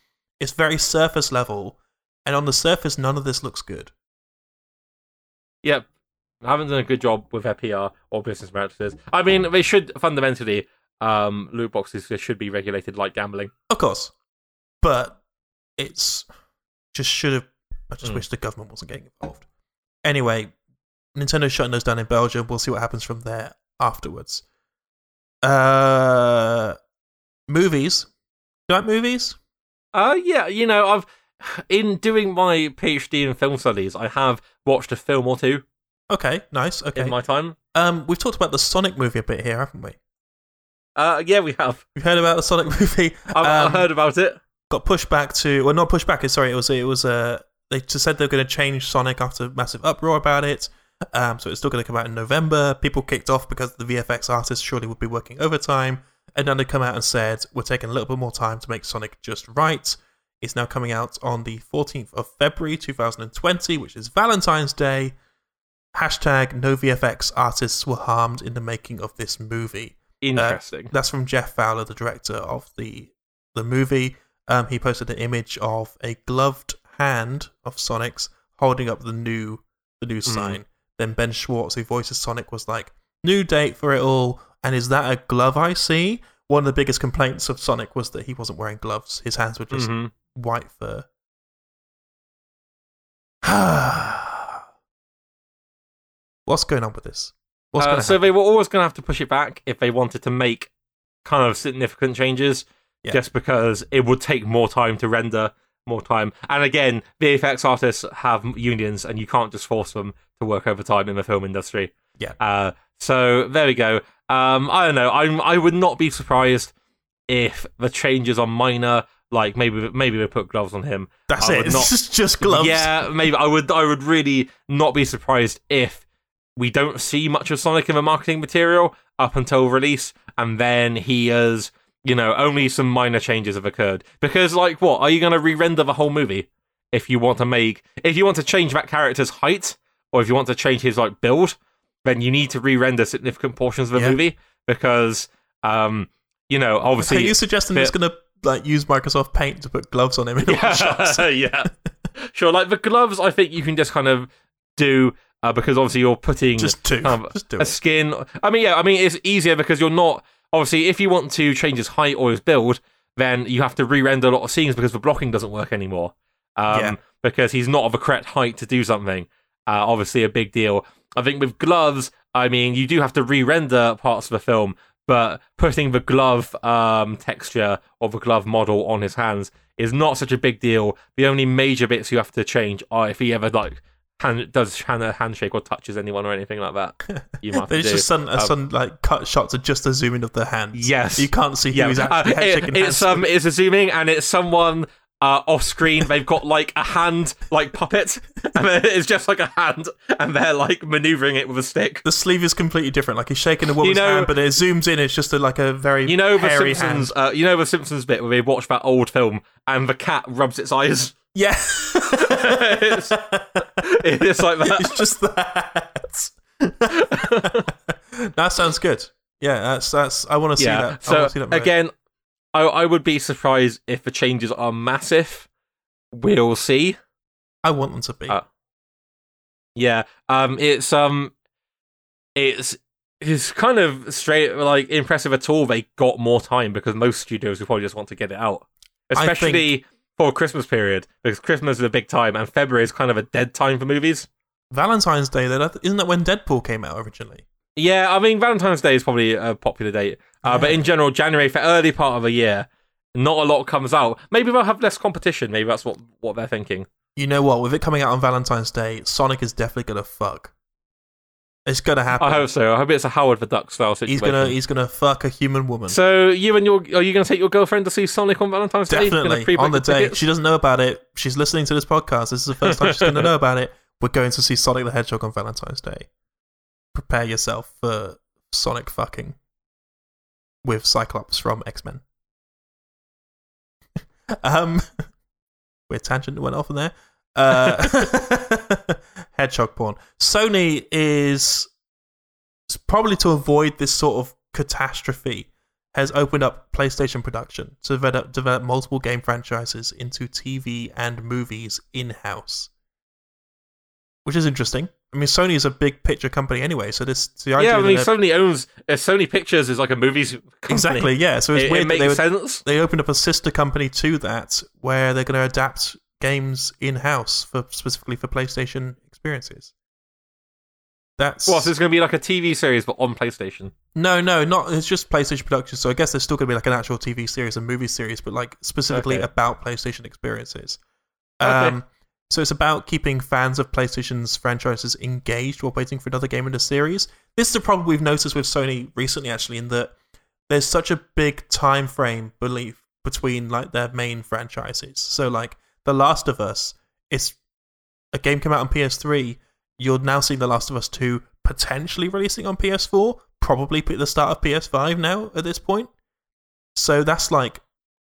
it's very surface level, and on the surface, none of this looks good. Yep. I Haven't done a good job with their PR or business practices. I mean, they should fundamentally, um, loot boxes should be regulated like gambling. Of course, but it's just should have. I just Mm. wish the government wasn't getting involved. Anyway, Nintendo's shutting those down in Belgium. We'll see what happens from there afterwards. Uh, movies. Do you like movies? Uh, yeah, you know, I've in doing my PhD in film studies, I have watched a film or two Okay, nice. Okay. in my time. um, we've talked about the Sonic movie a bit here, haven't we? Uh, yeah, we have. We've heard about the Sonic movie. I've, Um, heard about it. got pushed back to well not pushed back sorry it was it was uh they just said they were going to change sonic after massive uproar about it um so it's still going to come out in november people kicked off because the vfx artists surely would be working overtime and then they come out and said we're taking a little bit more time to make sonic just right it's now coming out on the 14th of february 2020 which is valentine's day hashtag no vfx artists were harmed in the making of this movie Interesting. that's from Jeff Fowler, the director of the the movie. Um, he posted an image of a gloved hand of Sonic's holding up the new the new sign. Then Ben Schwartz, who voices Sonic, was like, "New date for it all." And is that a glove I see? One of the biggest complaints of Sonic was that he wasn't wearing gloves. His hands were just Mhm. white fur. What's going on with this? Uh, so they were always going to have to push it back if they wanted to make kind of significant changes, Yeah. just because it would take more time to render, more time. And again, VFX artists have unions, and you can't just force them to work overtime in the film industry. Yeah. Uh, so there we go. Um, I don't know. I'm. I would not be surprised if the changes are minor. Like maybe maybe they put gloves on him. That's I it. would It's not- just, just gloves. Yeah, maybe I would. I would really not be surprised if we don't see much of Sonic in the marketing material up until release, and then he has, you know, only some minor changes have occurred. Because, like, what are you going to re-render the whole movie if you want to make if you want to change that character's height, or if you want to change his like build, then you need to re-render significant portions of the Yeah. movie because, um, you know, obviously. Are you suggesting it's going to like use Microsoft Paint to put gloves on him in all the shots? yeah, yeah. Sure, like the gloves, I think you can just kind of do uh, because obviously you're putting Just um, Just a it. skin. I mean, yeah, I mean it's easier because you're not obviously if you want to change his height or his build, then you have to re-render a lot of scenes because the blocking doesn't work anymore. Um, Yeah. because he's not of a correct height to do something. Uh, obviously, a big deal. I think with gloves, I mean, you do have to re-render parts of the film, but putting the glove um, texture or the glove model on his hands is not such a big deal. The only major bits you have to change are if he ever like hand, does Hannah handshake or touches anyone or anything like that. You might There's just some, uh, Um, some like cut shots of just a zoom in of the hands. Yes. you can't see yeah, who's uh, actually it- it's um, it's a zooming and it's someone uh, off screen. They've got like a hand like puppet, and it's just like a hand, and they're like maneuvering it with a stick. the sleeve is completely different. Like he's shaking a woman's know- hand, but it zooms in. It's just a, like a very You know the Simpsons. Uh, you know the Simpsons bit where they watch that old film and the cat rubs its eyes. Yeah, it's, it's like that. it's just that. that sounds good. Yeah, that's that's. I want to see yeah. that. So see that again, I I would be surprised if the changes are massive. We'll see. I want them to be. Uh, Yeah. Um. It's um. It's it's kind of straight like impressive at all. They got more time because most studios will probably just want to get it out, especially for Christmas period because Christmas is a big time and February is kind of a dead time for movies. Valentine's Day. Though, isn't that when Deadpool came out originally? Yeah, I mean Valentine's Day is probably a popular date, uh, but in general, January for early part of the year, not a lot comes out. Maybe they'll have less competition. Maybe that's what what they're thinking. You know what? With it coming out on Valentine's Day, Sonic is definitely gonna fuck. It's gonna happen. I hope so. I hope it's a Howard the Duck style situation. he's gonna he's gonna fuck a human woman. So you and your are you going to take your girlfriend to see Sonic on Valentine's Day? Definitely on the day. tickets? She doesn't know about it. she's listening to this podcast. This is the first time she's going to know about it. We're going to see Sonic the Hedgehog on Valentine's Day. Prepare yourself for Sonic fucking with Cyclops from X Men. um, weird tangent went off in there. Uh, hedgehog porn. Sony is probably to avoid this sort of catastrophe has opened up PlayStation production to develop, develop multiple game franchises into TV and movies in house, which is interesting. I mean, Sony is a big picture company anyway, so this the idea yeah, I mean, Sony owns uh, Sony Pictures is like a movies company. exactly yeah. So it's It, weird it that they makes would, sense. they opened up a sister company to that where they're going to adapt games in house for specifically for PlayStation experiences. That's Well, so it's going to be like a TV series, but on PlayStation. no, no, not. It's just PlayStation production. So I guess there's still going to be like an actual TV series and movie series, but like specifically Okay. about PlayStation experiences. Okay. Um, so it's about keeping fans of PlayStation's franchises engaged while waiting for another game in the series. This is the problem we've noticed with Sony recently, actually, in that there's such a big time frame belief between like their main franchises. So like The Last of Us, it's a game came out on PS3. You're now seeing The Last of Us 2 potentially releasing on PS4, probably at the start of PS5 now at this point. So that's like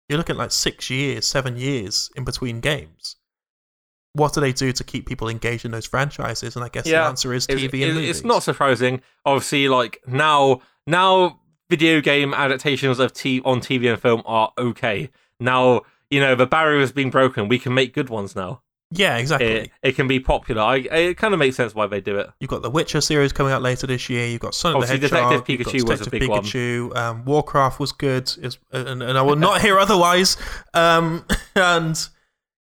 you're looking at like six years, seven years in between games. What do they do to keep people engaged in those franchises? And I guess the answer is TV it- and movies. it's not surprising. Obviously, like now, now video game adaptations of t- on TV and film are okay. Now, you know, the barrier has been broken. We can make good ones now. Yeah, exactly. It, it can be popular. I, it kind of makes sense why they do it. You've got the Witcher series coming out later this year. You've got Sonic Obviously, the Hedgehog. Detective you've got Pikachu was a Detective big one. Pikachu. Um, Warcraft was good, is, and, and I will not hear otherwise. Um, and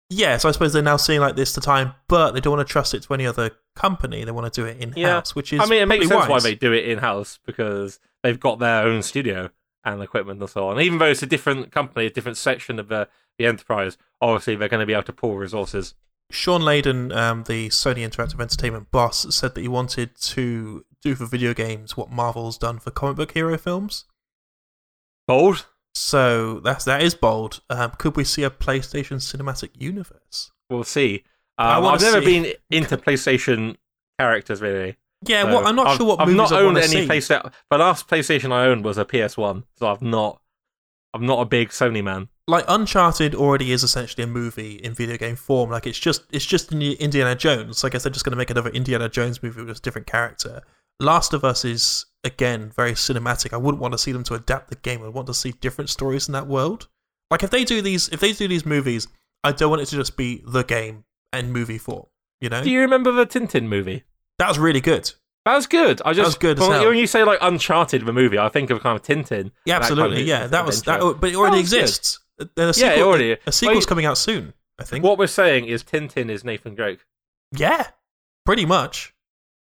yeah, so I suppose they're now seeing like this to time, but they don't want to trust it to any other company. They want to do it in house, which is I mean, it makes sense why they do it in house because they've got their own studio and equipment and so on. Even though it's a different company, a different section of the, the enterprise, obviously they're going to be able to pull resources. Shawn Layden, um, the Sony Interactive Entertainment boss, said that he wanted to do for video games what Marvel's done for comic book hero films. Bold? So that's that is bold. Um, could we see a PlayStation cinematic universe? We'll see. Um, I've never see. been into PlayStation characters really. Yeah, So well, I'm not I've, sure what I've not owned any see. PlayStation. The last PlayStation I owned was a PS1, so I've not. I'm not a big Sony man. like Uncharted already is essentially a movie in video game form. Like it's just it's just Indi- Indiana Jones. I guess they're just going to make another Indiana Jones movie with a different character. Last of Us is again very cinematic. I wouldn't want to see them to adapt the game. I want to see different stories in that world. Like if they do these if they do these movies, I don't want it to just be the game and movie form. You know, Do you remember the Tintin movie? That was really good. That was good. I just that was good as when, you say like Uncharted the movie, I think of kind of Tintin. Yeah, that absolutely. kind of yeah, that was that. But it already That exists. A Yeah, sequel, it already- a sequel's Well, coming out soon. I think. What we're saying is Tintin is Nathan Drake. Yeah, pretty much.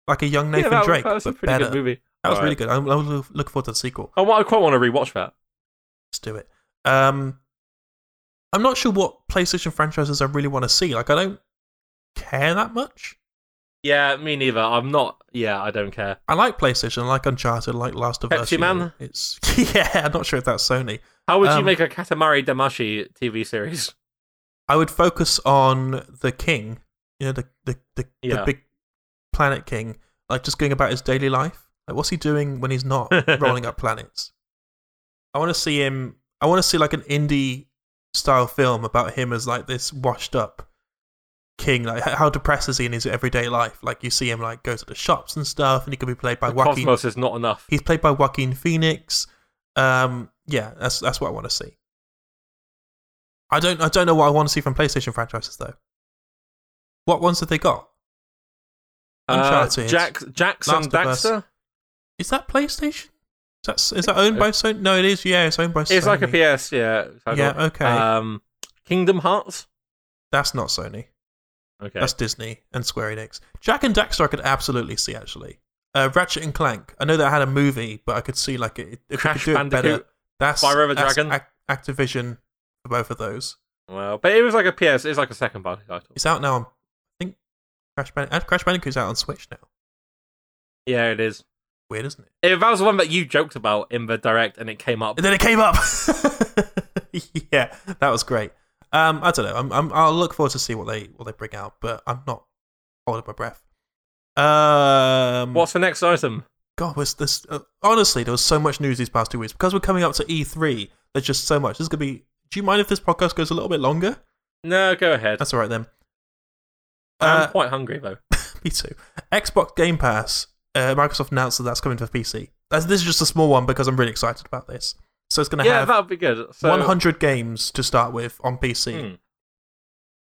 Like a young Nathan yeah, that, Drake, that was a but pretty better. good movie. That was Alright. really good. I'm, I'm looking forward to the sequel. I, wa- I quite want to rewatch that. Let's do it. Um, I'm not sure what PlayStation franchises I really want to see. Like, I don't care that much. Yeah, me neither. I'm not. Yeah, I don't care. I like PlayStation. I like Uncharted. I like Last of Us. Pepsi you know. Man? It's yeah. I'm not sure if that's Sony. How would you Um, make a Katamari Damacy TV series? I would focus on the king. You know, the the the, the big planet king. Like just going about his daily life. Like, what's he doing when he's not rolling up planets? I want to see him. I want to see like an indie style film about him as like this washed up king. Like how depressed is he in his everyday life? Like you see him like go to the shops and stuff, and he could be played by The Joaquin. Cosmos is not enough. He's played by Joaquin Phoenix. Um, yeah, that's that's what I want to see. I don't I don't know what I want to see from PlayStation franchises though. What ones have they got? Uncharted, Uh, Jack, Jackson Last of Us. Daxter. Is that PlayStation? Is that is that owned by Sony? No, it is. Yeah, it's owned by Sony. It's like a PS. Yeah. like Yeah, okay. Um, Kingdom Hearts. That's not Sony. Okay. That's Disney and Square Enix. Jak and Daxter, I could absolutely see actually. Uh, Ratchet and Clank. I know that had a movie, but I could see like it. If Crash could do it better, Bandicoot, that's the that's Dragon. Ac- Activision for both of those. well, but it was like a PS. It's like a second party title. It's out now. On, I think Crash, Band- uh, Crash Bandicoot's out on Switch now. Yeah, it is. Weird, isn't it? If that was the one that you joked about in the direct, and it came up. And then it came up. yeah, that was great. Um, I don't know. I'm, I'm, I'll look forward to see what they what they bring out, but I'm not holding my breath. Um, What's the next item? God, was this? Uh, honestly, there was so much news these past two weeks because we're coming up to E3. There's just so much. This is gonna be. Do you mind if this podcast goes a little bit longer? No, go ahead. That's all right then. I'm Uh, quite hungry though. me too. Xbox Game Pass. Uh, Microsoft announced that that's coming to PC. That's, this is just a small one because I'm really excited about this. So it's going to Yeah, have that would be good. So, 100 games to start with on PC. Hmm.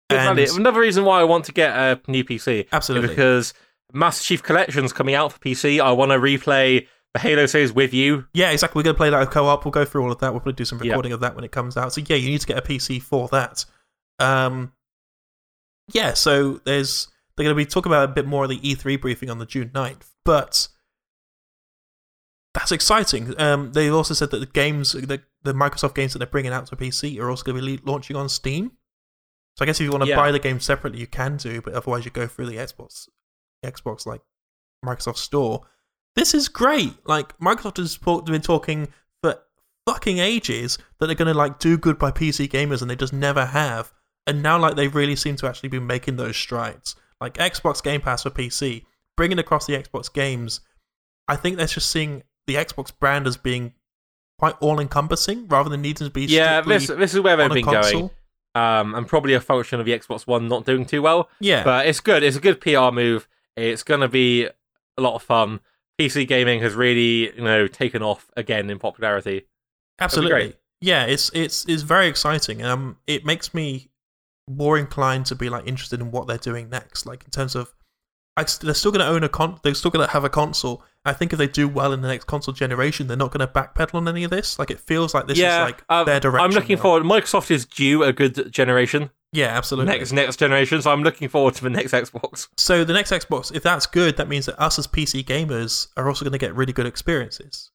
And-. Another reason why I want to get a new PC. Absolutely. Because Master Chief Collection's coming out for PC. I want to replay the Halo series with you. Yeah, exactly. We're going to play that as co-op. We'll go through all of that. We'll probably do some recording of that when it comes out. So yeah, you need to get a PC for that. Um, yeah. So there's they're going to be talking about a bit more of the E3 briefing on the June 9th, but that's exciting. Um, they also said that the games, the, the Microsoft games that they're bringing out to PC are also going to be launching on Steam. So I guess if you want to Yeah. buy the game separately, you can do, but otherwise you go through the Xbox, Xbox like Microsoft Store. This is great. Like Microsoft has been talking for fucking ages that they're going to like do good by PC gamers, and they just never have. And now, like they really seem to actually be making those strides. Like Xbox Game Pass for PC, bringing across the Xbox games. I think they're just seeing the Xbox brand as being quite all-encompassing rather than needing to be Yeah, this this is where they've been console. going. Um, and probably a function of the Xbox One not doing too well. Yeah, But it's good. It's a good PR move. It's going to be a lot of fun. PC gaming has really, you know, taken off again in popularity. Absolutely. Yeah, it's it's it's very exciting. Um, it makes me more inclined to be like interested in what they're doing next. Like in terms of, I, they're still going to own a con. They're still going to have a console. I think if they do well in the next console generation, they're not going to backpedal on any of this. Like it feels like this yeah, is like um, their direction. I'm looking now. forward. Microsoft is due a good generation, Yeah, absolutely. next next generation. So I'm looking forward to the next Xbox. So the next Xbox, if that's good, that means that us as PC gamers are also going to get really good experiences.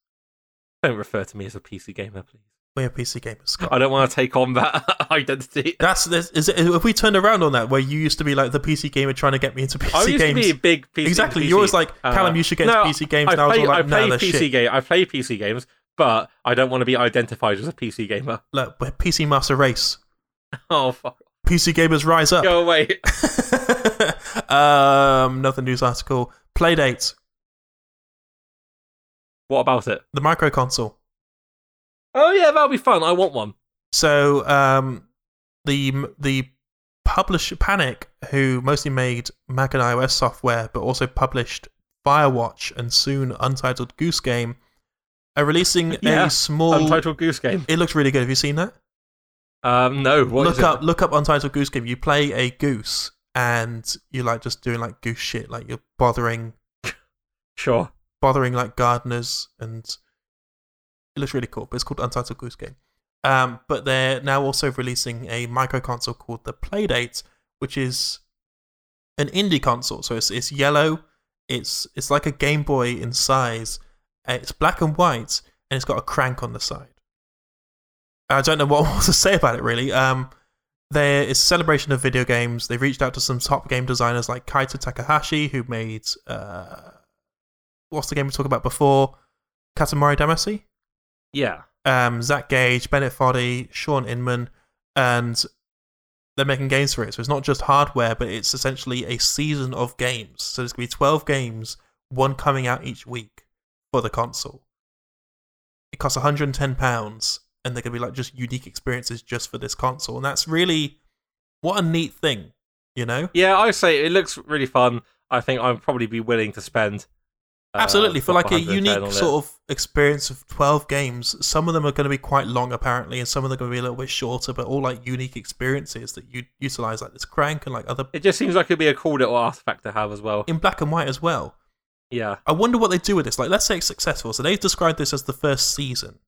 Don't refer to me as a PC gamer, please. We're PC gamers. Scott. I don't want to take on that identity. That's this, is it, if we turned around on that, where you used to be like the PC gamer trying to get me into PC Games. I used games. to be a big PC. Gamer. Exactly. You're always like, Uh, Callum, you should get no, into PC games. I was play, like, I play they're PC game. I play PC games, but I don't want to be identified as a PC gamer. Look, we're PC Master Race. Oh fuck! PC gamers rise up. Go away. um, another news article. Playdate, What about it? the micro console. Oh yeah, that'll be fun. I want one. So, um, the the publisher Panic, who mostly made Mac and iOS software, but also published Firewatch and soon Untitled Goose Game, are releasing Yeah, a small. Untitled Goose Game. it looks really good. Have you seen that? Um, no. What look up look up Untitled Goose Game. You play a goose and you're like just doing like goose shit, like you're bothering Sure. bothering like gardeners and it looks really cool. But it's called Untitled Goose Game. Um, but they're now also releasing a micro console called the Playdate, which is an indie console. So it's it's yellow. It's it's like a Game Boy in size. It's black and white, and it's got a crank on the side. I don't know what more to say about it really. Um, there is a celebration of video games. They've reached out to some top game designers like Keita Takahashi, who made uh, what's the game we talked about before? Katamari Damacy. Yeah. Um, Zach Gage, Bennett Foddy, Shaun Inman, and they're making games for it. So it's not just hardware, but it's essentially a season of games. So there's going to be 12 games, one coming out each week for the console. It costs 110 pounds, and they're going to be like just unique experiences just for this console. And that's really what a neat thing, you know? Yeah, I say it looks really fun. I think I'd probably be willing to spend. Uh, Absolutely, for like a unique sort of experience of 12 games. Some of them are going to be quite long, apparently, and some of them are going to be a little bit shorter, but all like unique experiences that you utilize, like this crank and like other It just seems like it'd be a cool little artifact to have as well. in black and white as well. Yeah. I wonder what they do with this. Like, let's say it's successful. So they've described this as the first season.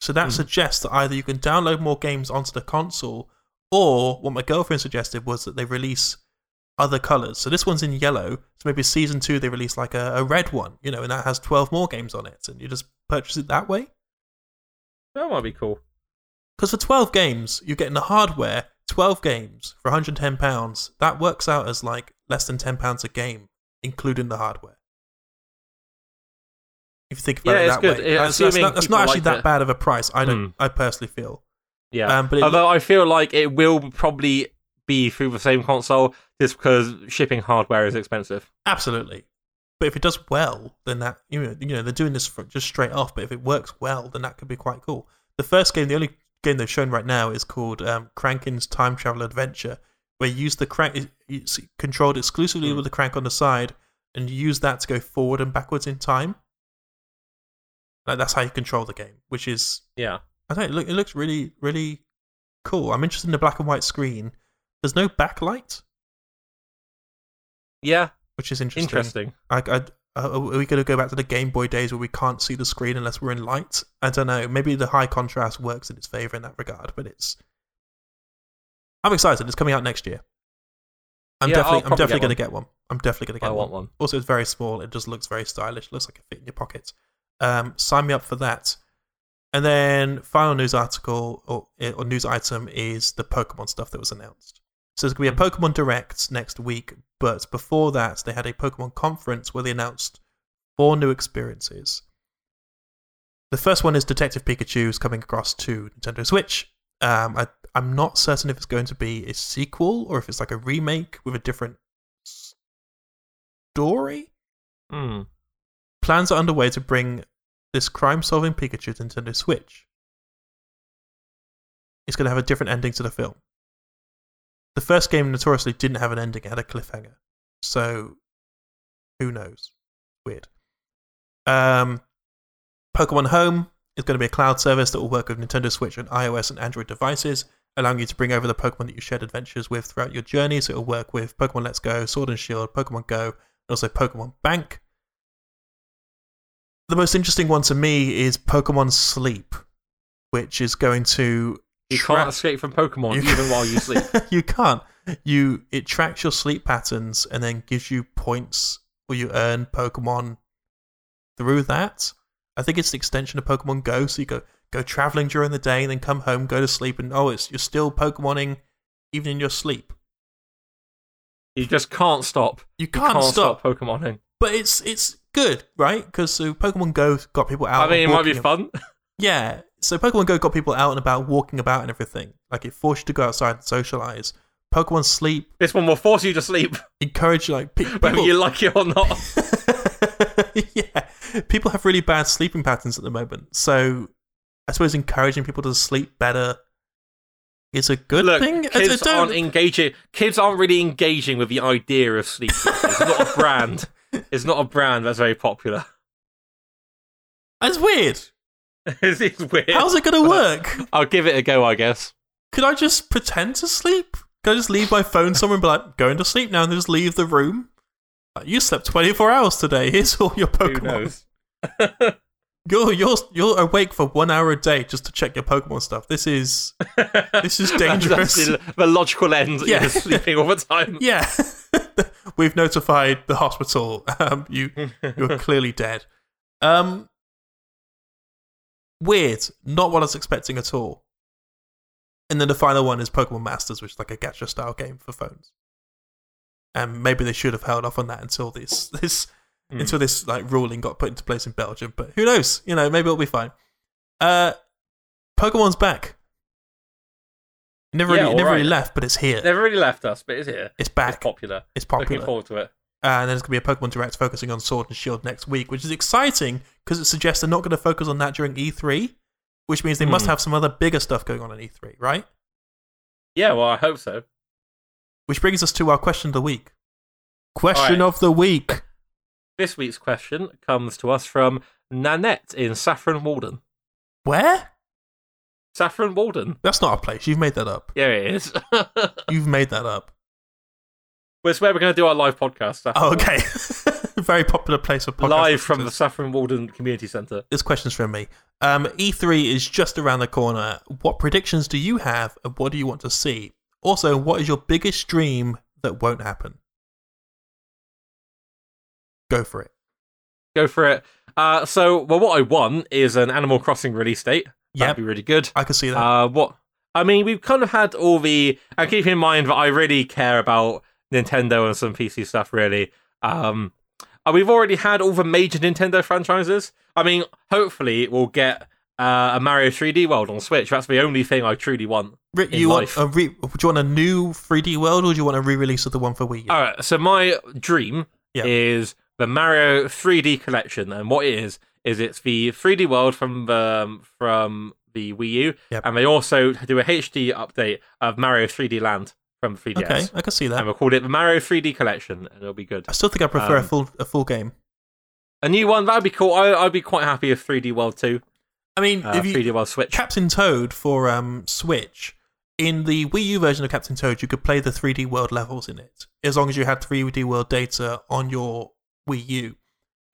So that Mhm. suggests that either you can download more games onto the console, or what my girlfriend suggested was that they release other colors. So this one's in yellow. So maybe season two they release like a, a red one, you know, and that has twelve more games on it, and you just purchase it that way. That might be cool. Because for twelve games, you're getting the hardware. Twelve games for 110 pounds. That works out as like less than 10 pounds a game, including the hardware. If you think about Yeah, it that good. way, Yeah, that's, that's not, that's not actually like that it. bad of a price. I don't. Hmm. I personally feel. Yeah. Um, but it Although I feel like it will probably be through the same console just because shipping hardware is expensive. Absolutely. But if it does well, then that you know, you know they're doing this just straight off. But if it works well, then that could be quite cool. The first game, the only game they've shown right now, is called um, Crankin's Time Travel Adventure, where you use the crank it's controlled exclusively Hmm. with the crank on the side, and you use that to go forward and backwards in time. Like that's how you control the game, which is Yeah. I don't it, look, it looks really really cool. I'm interested in the black and white screen. There's no backlight, Yeah. which is interesting. Interesting. I, I, uh, are we going to go back to the Game Boy days where we can't see the screen unless we're in light? I don't know. Maybe the high contrast works in its favor in that regard, but it's. I'm excited. It's coming out next year. I'm Yeah, definitely, I'm definitely going to get one. I'm definitely going to I get want one. one. Also, it's very small. It just looks very stylish. It looks like it fit in your pocket. Um, sign me up for that. And then final news article or, or news item is the Pokemon stuff that was announced. So there's going to be a Pokemon Direct next week, but before that, they had a Pokemon conference where they announced four new experiences. The first one is Detective Pikachu's coming across to Nintendo Switch. Um, I, I'm not certain if it's going to be a sequel or if it's like a remake with a different story. Hmm. Plans are underway to bring this crime solving Pikachu to Nintendo Switch. It's going to have a different ending to the film. The first game notoriously didn't have an ending, it had a cliffhanger. So, who knows? Weird. Um, Pokemon Home is going to be a cloud service that will work with Nintendo Switch and iOS and Android devices, allowing you to bring over the Pokemon that you shared adventures with throughout your journey. So, it'll work with Pokemon Let's Go, Sword and Shield, Pokemon Go, and also Pokemon Bank. The most interesting one to me is Pokemon Sleep, which is going to You track- can't escape from Pokemon You- even while you sleep. you can't. You it tracks your sleep patterns and then gives you points where you earn Pokemon through that. I think it's the extension of Pokemon Go. So you go go traveling during the day and then come home, go to sleep, and oh, it's you're still Pokemoning even in your sleep. You just can't stop. You You can't, can't stop. stop Pokemoning. but it's it's good, right? Because so uh, Pokemon Go got people out. I mean, it might be fun. Yeah. So Pokemon Go got people out and about, walking about and everything. Like it forced you to go outside and socialize. Pokemon Sleep This one will force you to sleep, encourage like pe- whether you like it or not. yeah, people have really bad sleeping patterns at the moment. So I suppose encouraging people to sleep better is a good Look, thing. Kids aren't engaging. Kids aren't really engaging with the idea of sleep. It's not a brand. It's not a brand that's very popular. That's weird. it's, it's weird. How's it going to work? I'll give it a go, I guess. Could I just pretend to sleep? Can I just leave my phone somewhere and be like, going to sleep now, and just leave the room? Like, you slept 24 hours today. Here's all your Pokemon. knows? You're you're you're awake for one hour a day just to check your Pokemon stuff. This is This is dangerous. That's the, logical end. Yeah. Sleeping all the time. yeah. We've notified the hospital. Um, you you're clearly dead. Um, weird. Not what I was expecting at all. And then the final one is Pokemon Masters, which is like a gacha style game for phones. And maybe they should have held off on that until this this Hmm. until this like ruling got put into place in Belgium. But who knows? You know, maybe it'll be fine. Uh, Pokemon's back. Never Yeah, really, never alright. really left, but it's here. Never really left us, but it's here. it's It's back. popular. It's popular. Looking forward to it. And then there's going to be a Pokemon Direct focusing on Sword and Shield next week, which is exciting because it suggests they're not going to focus on that during E3, which means they must Hmm. have some other bigger stuff going on in E3, right? Yeah, well, I hope so. Which brings us to our question of the week. Question Alright. of the week. This week's question comes to us from Nanette in Saffron Walden. Where? Saffron Walden. That's not a place. You've made that up. Yeah, it is. You've made that up. It's where we're going to do our live podcast. Oh, okay. Very popular place for podcast Live from the. Saffron Walden Community Centre. This question's from me. Um, E3 is just around the corner. What predictions do you have, and what do you want to see? Also, what is your biggest dream that won't happen? Go for it. Go for it. Uh, so, well, what I want is an Animal Crossing release date. That'd be really good. I can see that. Uh, what? I mean, we've kind of had all the. And keep in mind that I really care about Nintendo and some PC stuff. Really, um, we've already had all the major Nintendo franchises. I mean, hopefully, we'll get uh, a Mario 3D World on Switch. That's the only thing I truly want. In you want a re- do you want a new 3D world or do you want a re-release of the one for Wii U? All right, so my dream Yeah. is the Mario 3D collection, and what it is is it's the 3D world from the from the Wii U, Yep. and they also do a HD update of Mario 3D Land from 3DS. okay, I can see that. and we call it the Mario 3D collection, and it'll be good. I still think I prefer a Um, full a full game. A new one that'd be cool. I, I'd be quite happy if 3D World 2, I mean, uh, if you 3D World Switch. Captain Toad for um, Switch. In the Wii U version of Captain Toad, you could play the 3D World levels in it, as long as you had 3D World data on your Wii U.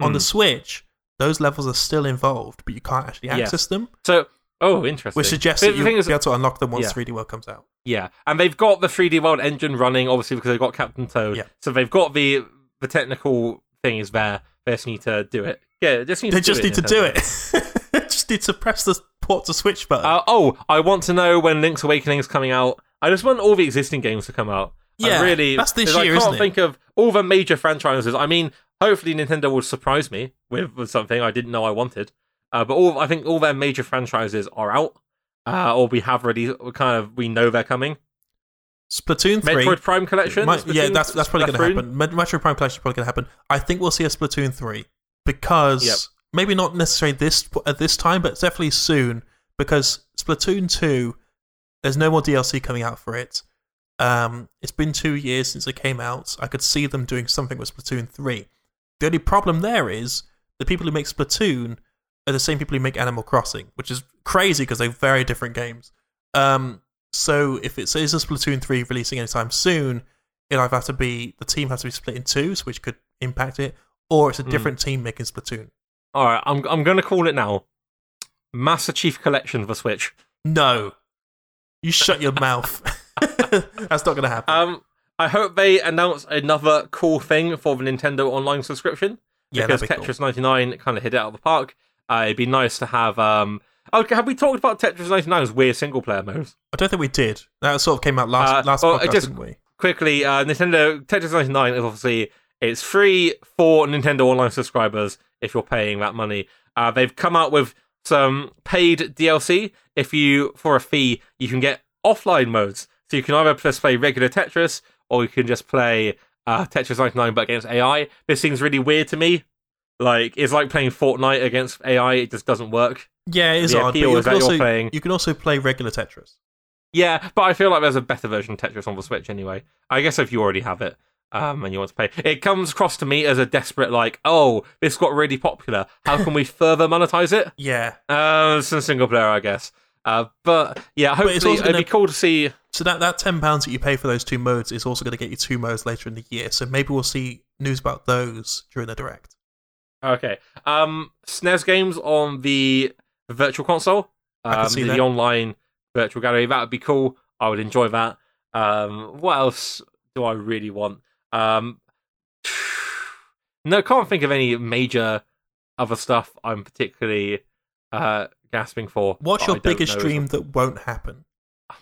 On the Hmm. Switch, those levels are still involved, but you can't actually Yeah. access them, So, oh, interesting. which suggests But that you'll be able to unlock them once Yeah. 3D World comes out. Yeah, and they've got the 3D World engine running, obviously because they've got Captain Toad. Yeah. So they've got the the technical thing is there. They just need to do it. Yeah, just need They to do just need to do it. just need to press the port to Switch button. Uh, oh, I want to know when Link's Awakening is coming out. I just want all the existing games to come out. I Yeah, really. that's this year, I can't think of all the major franchises. I mean, hopefully Nintendo will surprise me with, with something I didn't know I wanted. Uh, but all I think all their major franchises are out, uh, or we have already kind of we know they're coming. Splatoon 3. Metroid Prime Collection. Might- yeah, that's that's probably going to happen. Met- Metroid Prime Collection is probably going to happen. I think we'll see a Splatoon three because Yep. maybe not necessarily this at this time, but definitely soon. Because Splatoon two, there's no more DLC coming out for it. Um, it's been two years since it came out. I could see them doing something with Splatoon three. The only problem there is the people who make Splatoon are the same people who make Animal Crossing, which is crazy because they're very different games. Um, so if it says a Splatoon 3 releasing anytime soon, it'll either have to be the team has to be split in two, so which could impact it, or it's a Hmm. different team making Splatoon. All right, I'm I'm going to call it now. Master Chief Collection for Switch. No, you shut your mouth. That's not going to happen. Um, I hope they announce another cool thing for the Nintendo Online subscription yeah, because Tetris 99 kind of hit it out of the park. Uh, it'd be nice to have. Um, oh, have we talked about Tetris 99's weird single player modes? I don't think we did. That sort of came out last Uh, last well, podcast, just- didn't we? Quickly, uh, Nintendo Tetris 99 is obviously it's free for Nintendo Online subscribers if you're paying that money. Uh, they've come out with some paid DLC. If you for a fee, you can get offline modes. So you can either just play regular Tetris or you can just play uh, Tetris 99 but against AI. This seems really weird to me. Like it's like playing Fortnite against AI. It just doesn't work. Yeah, it is the odd. But you can, also, playing- you can also play regular Tetris. Yeah, but I feel like there's a better version of Tetris on the Switch anyway. I guess if you already have it um, and you want to play, it comes across to me as a desperate like, oh, this got really popular. How can we further monetize it? Yeah. Uh, some single player, I guess. Uh, but yeah, it's hopefully also it'd be cool to see. So that, that ten pounds that you pay for those two modes is also going to get you two modes later in the year. So maybe we'll see news about those during the direct. Okay, um, SNES games on the virtual console, um, see the, that. online virtual gallery. That would be cool. I would enjoy that. Um, what else do I really want? Um, no, can't think of any major other stuff I'm particularly uh, gasping for. What's your biggest dream that won't happen?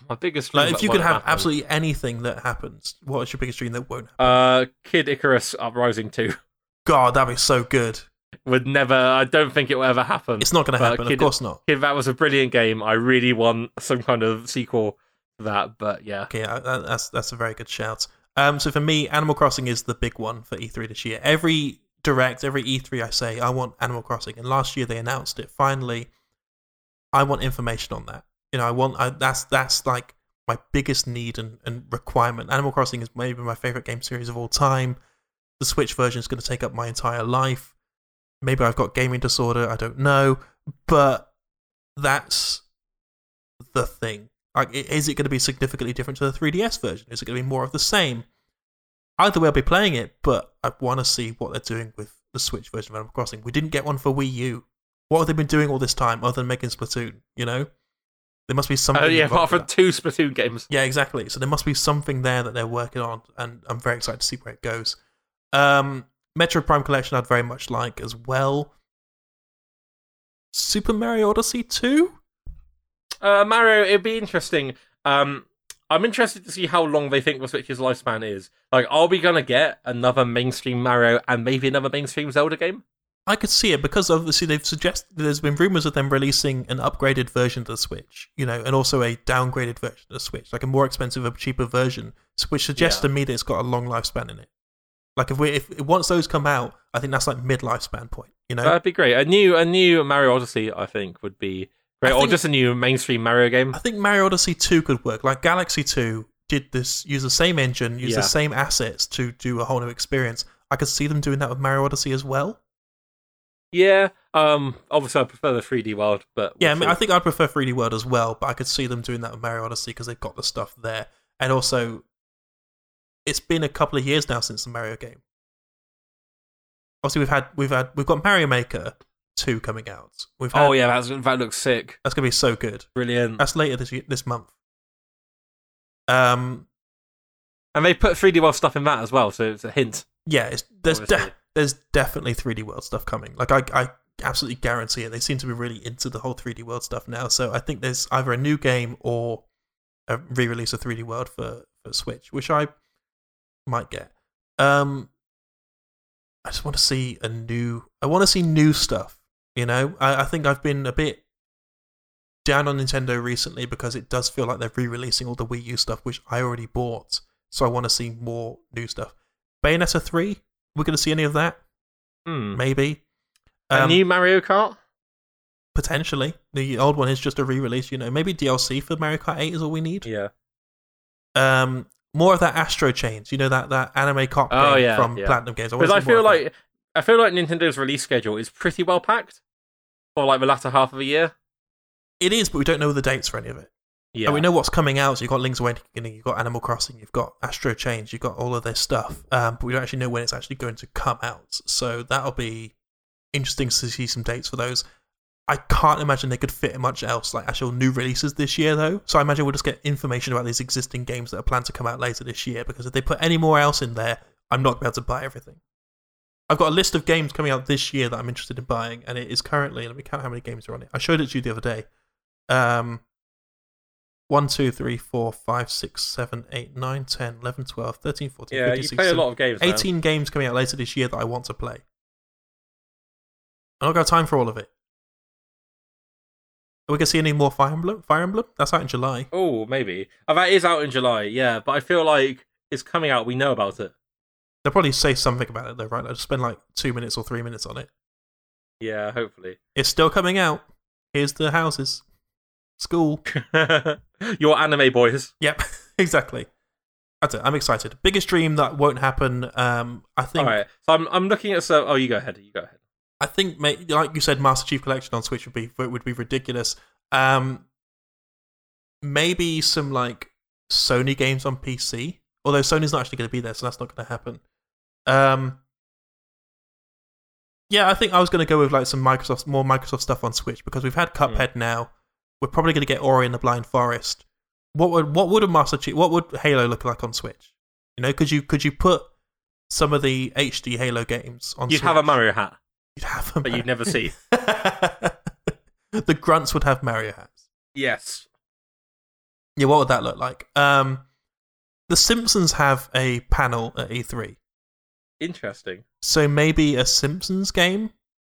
My biggest dream. Like, if you could have happen. absolutely anything that happens, what is your biggest dream that won't happen? uh, Kid Icarus Uprising Two God, that'd be so good. Would never. I don't think it will ever happen. It's not going to happen. Kid- of course not. Kid, that was a brilliant game. I really want some kind of sequel to that, but yeah. Okay, uh, that's that's a very good shout. Um, so for me, Animal Crossing is the big one for E3 this year. Every direct, every E3, I say I want Animal Crossing, and last year they announced it. Finally, I want information on that. You know, I want I, that's that's like my biggest need and, and requirement. Animal Crossing is maybe my favorite game series of all time. The Switch version is going to take up my entire life. Maybe I've got gaming disorder. I don't know, but that's the thing. Like, is it going to be significantly different to the 3DS version? Is it going to be more of the same? Either way, I'll be playing it, but I want to see what they're doing with the Switch version of Animal Crossing. We didn't get one for Wii U. What have they been doing all this time other than making Splatoon? You know, there must be something. Oh yeah, apart from two Splatoon games. yeah, exactly. So there must be something there that they're working on, and I'm very excited to see where it goes. Um, Metroid Prime Collection, I'd very much like as well. Super Mario Odyssey 2? Uh, Mario, it'd be interesting. Um, I'm interested to see how long they think the Switch's lifespan is. Like, are we gonna get another mainstream Mario and maybe another mainstream Zelda game? I could see it because obviously they've suggested there's been rumors of them releasing an upgraded version of the Switch, you know, and also a downgraded version of the Switch, like a more expensive, a cheaper version, which suggests Yeah. to me that it's got a long lifespan in it. Like if we if once those come out, I think that's like mid lifespan point, you know. That'd be great. A new a new Mario Odyssey, I think, would be great, I or just a new mainstream Mario game. I think Mario Odyssey 2 could work. Like Galaxy 2 did this, use the same engine, use Yeah. the same assets to do a whole new experience. I could see them doing that with Mario Odyssey as well. Yeah. Um. Obviously, I prefer the 3D world, but Yeah, I, mean, I think I'd prefer 3D World as well, but I could see them doing that with Mario Odyssey because they've got the stuff there. And also, it's been a couple of years now since the Mario game. Obviously, we've had we've had we've got Mario Maker 2 coming out. We've had, Oh yeah, that's, that looks sick. that's gonna be so good. Brilliant. That's later this year, this month. Um, And they put 3D world stuff in that as well, so it's a hint. yeah, it's, there's de- there's definitely 3D World stuff coming. Like I, I absolutely guarantee it. They seem to be really into the whole 3D World stuff now. So I think there's either a new game or a re-release of 3D World for for Switch, which I might get. Um, I just want to see a new. I want to see new stuff. You know, I, I think I've been a bit down on Nintendo recently because it does feel like they're re-releasing all the Wii U stuff, which I already bought. So I want to see more new stuff. Bayonetta three, we're going to see any of that? Hmm. Maybe. a Um, new Mario Kart. potentially. The old one is just a re-release. You know, maybe DLC for Mario Kart eight is all we need. Yeah. Um, more of that Astral Chains. You know that that anime cop Oh, game yeah, from yeah. Platinum Games. Because wanna I feel of that. like I feel like Nintendo's release schedule is pretty well packed for like the latter half of the year. it is, but we don't know the dates for any of it. Yeah. And we know what's coming out. So you've got Link's Awakening, you've got Animal Crossing, you've got Astral Chains, you've got all of this stuff. Um, but we don't actually know when it's actually going to come out. So that'll be interesting to see some dates for those. I can't imagine they could fit much else, like actual new releases this year, though. So I imagine we'll just get information about these existing games that are planned to come out later this year. Because if they put any more else in there, I'm not going to be able to buy everything. I've got a list of games coming out this year that I'm interested in buying, and it is currently. Let me count how many games are on it. I showed it to you the other day. Um, 1, 2, 3, 4, 5, 6, 7, 8, 9, 10, 11, 12, 13, 14, yeah, 15, you 16, play a 17, lot of games. now. 18 games coming out later this year that I want to play. I don't got time for all of it. Are we to see any more Fire Emblem? Fire Emblem? That's out in July. Oh, maybe. Oh, that is out in July. Yeah, but I feel like it's coming out. We know about it. They'll probably say something about it though, right? They'll spend like two minutes or three minutes on it. Yeah, hopefully. It's still coming out. Here's the houses. School. Your anime boys. Yep, exactly. That's it. I'm excited. Biggest dream that won't happen. Um, I think. All right. So I'm I'm looking at so. Oh, you go ahead. You go ahead. I think, ma- like you said, Master Chief Collection on Switch would be would be ridiculous. Um, maybe some like Sony games on PC, although Sony's not actually going to be there, so that's not going to happen. Um, yeah, I think I was going to go with like some Microsoft, more Microsoft stuff on Switch because we've had Cuphead now. We're probably going to get Ori and the Blind Forest. What would what would a Master Chief? What would Halo look like on Switch? You know, could you could you put some of the HD Halo games on? You'd Switch? have a Mario hat You'd have a that you'd never see. the grunts would have Mario hats. yes. Yeah, what would that look like? Um, the Simpsons have a panel at E3, Interesting. so maybe a Simpsons game,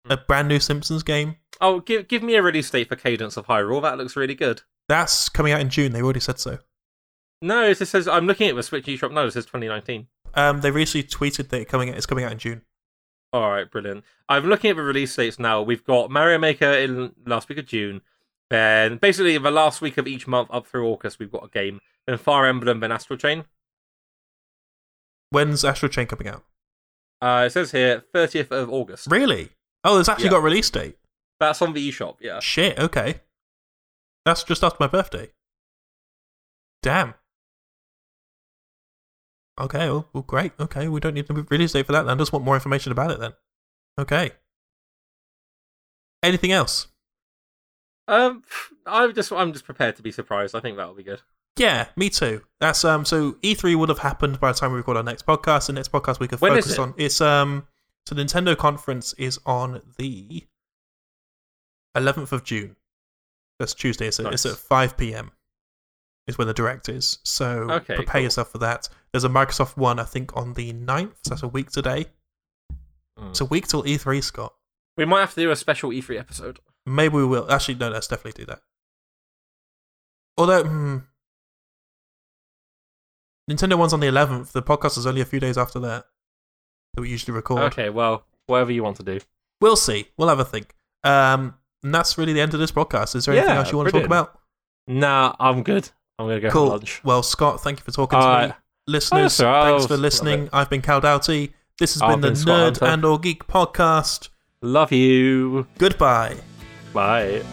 a brand new Simpsons game. Oh, give give me a release date for Cadence of Hyrule. That looks really good. That's coming out in June. They already said so. No, it just says I'm looking at the Switch eShop. No, it says 2019. Um, they recently tweeted that it coming it's coming out in June. All right, brilliant. I'm looking at the release dates now. We've got Mario Maker in last week of June. Then basically the last week of each month up through August, we've got a game. Then Fire Emblem, then Astral Chain. When's Astral Chain coming out? Uh, it says here 30th of August. Really? Oh, it's actually Yeah. got a release date. That's on the eShop. Yeah. Shit. Okay. That's just after my birthday. Damn. Okay. Well, well, great. Okay. We don't need to release date for that then. Just want more information about it then. Okay. Anything else? Um, I'm just I'm just prepared to be surprised. I think that'll be good. Yeah, me too. That's um. So E3 would have happened by the time we record our next podcast. The next podcast we could When is focus it? on. It's um. So the Nintendo conference is on the 11th of June. That's Tuesday. It's, at it's at 5 p.m. Is when the direct is. So Okay, prepare cool. yourself for that. There's a Microsoft one, I think, on the 9th. So that's a week today. Mm. It's a week till E3, Scott. We might have to do a special E3 episode. Maybe we will. Actually, no, let's definitely do that. Although, hmm, Nintendo one's on the 11th. The podcast is only a few days after that that we usually record. Okay, well, whatever you want to do. We'll see. We'll have a think. Um, and that's really the end of this podcast. Is there anything Yeah, else you want brilliant. to talk about? Nah, I'm good. I'm gonna go cool. for lunch. Well, Scott, thank you for talking to All me. Listeners, oh, right. thanks for oh, listening. I've been Cal Doughty. This has I've been the been Nerd Hunter. and or Geek podcast. Love you. Goodbye. Bye.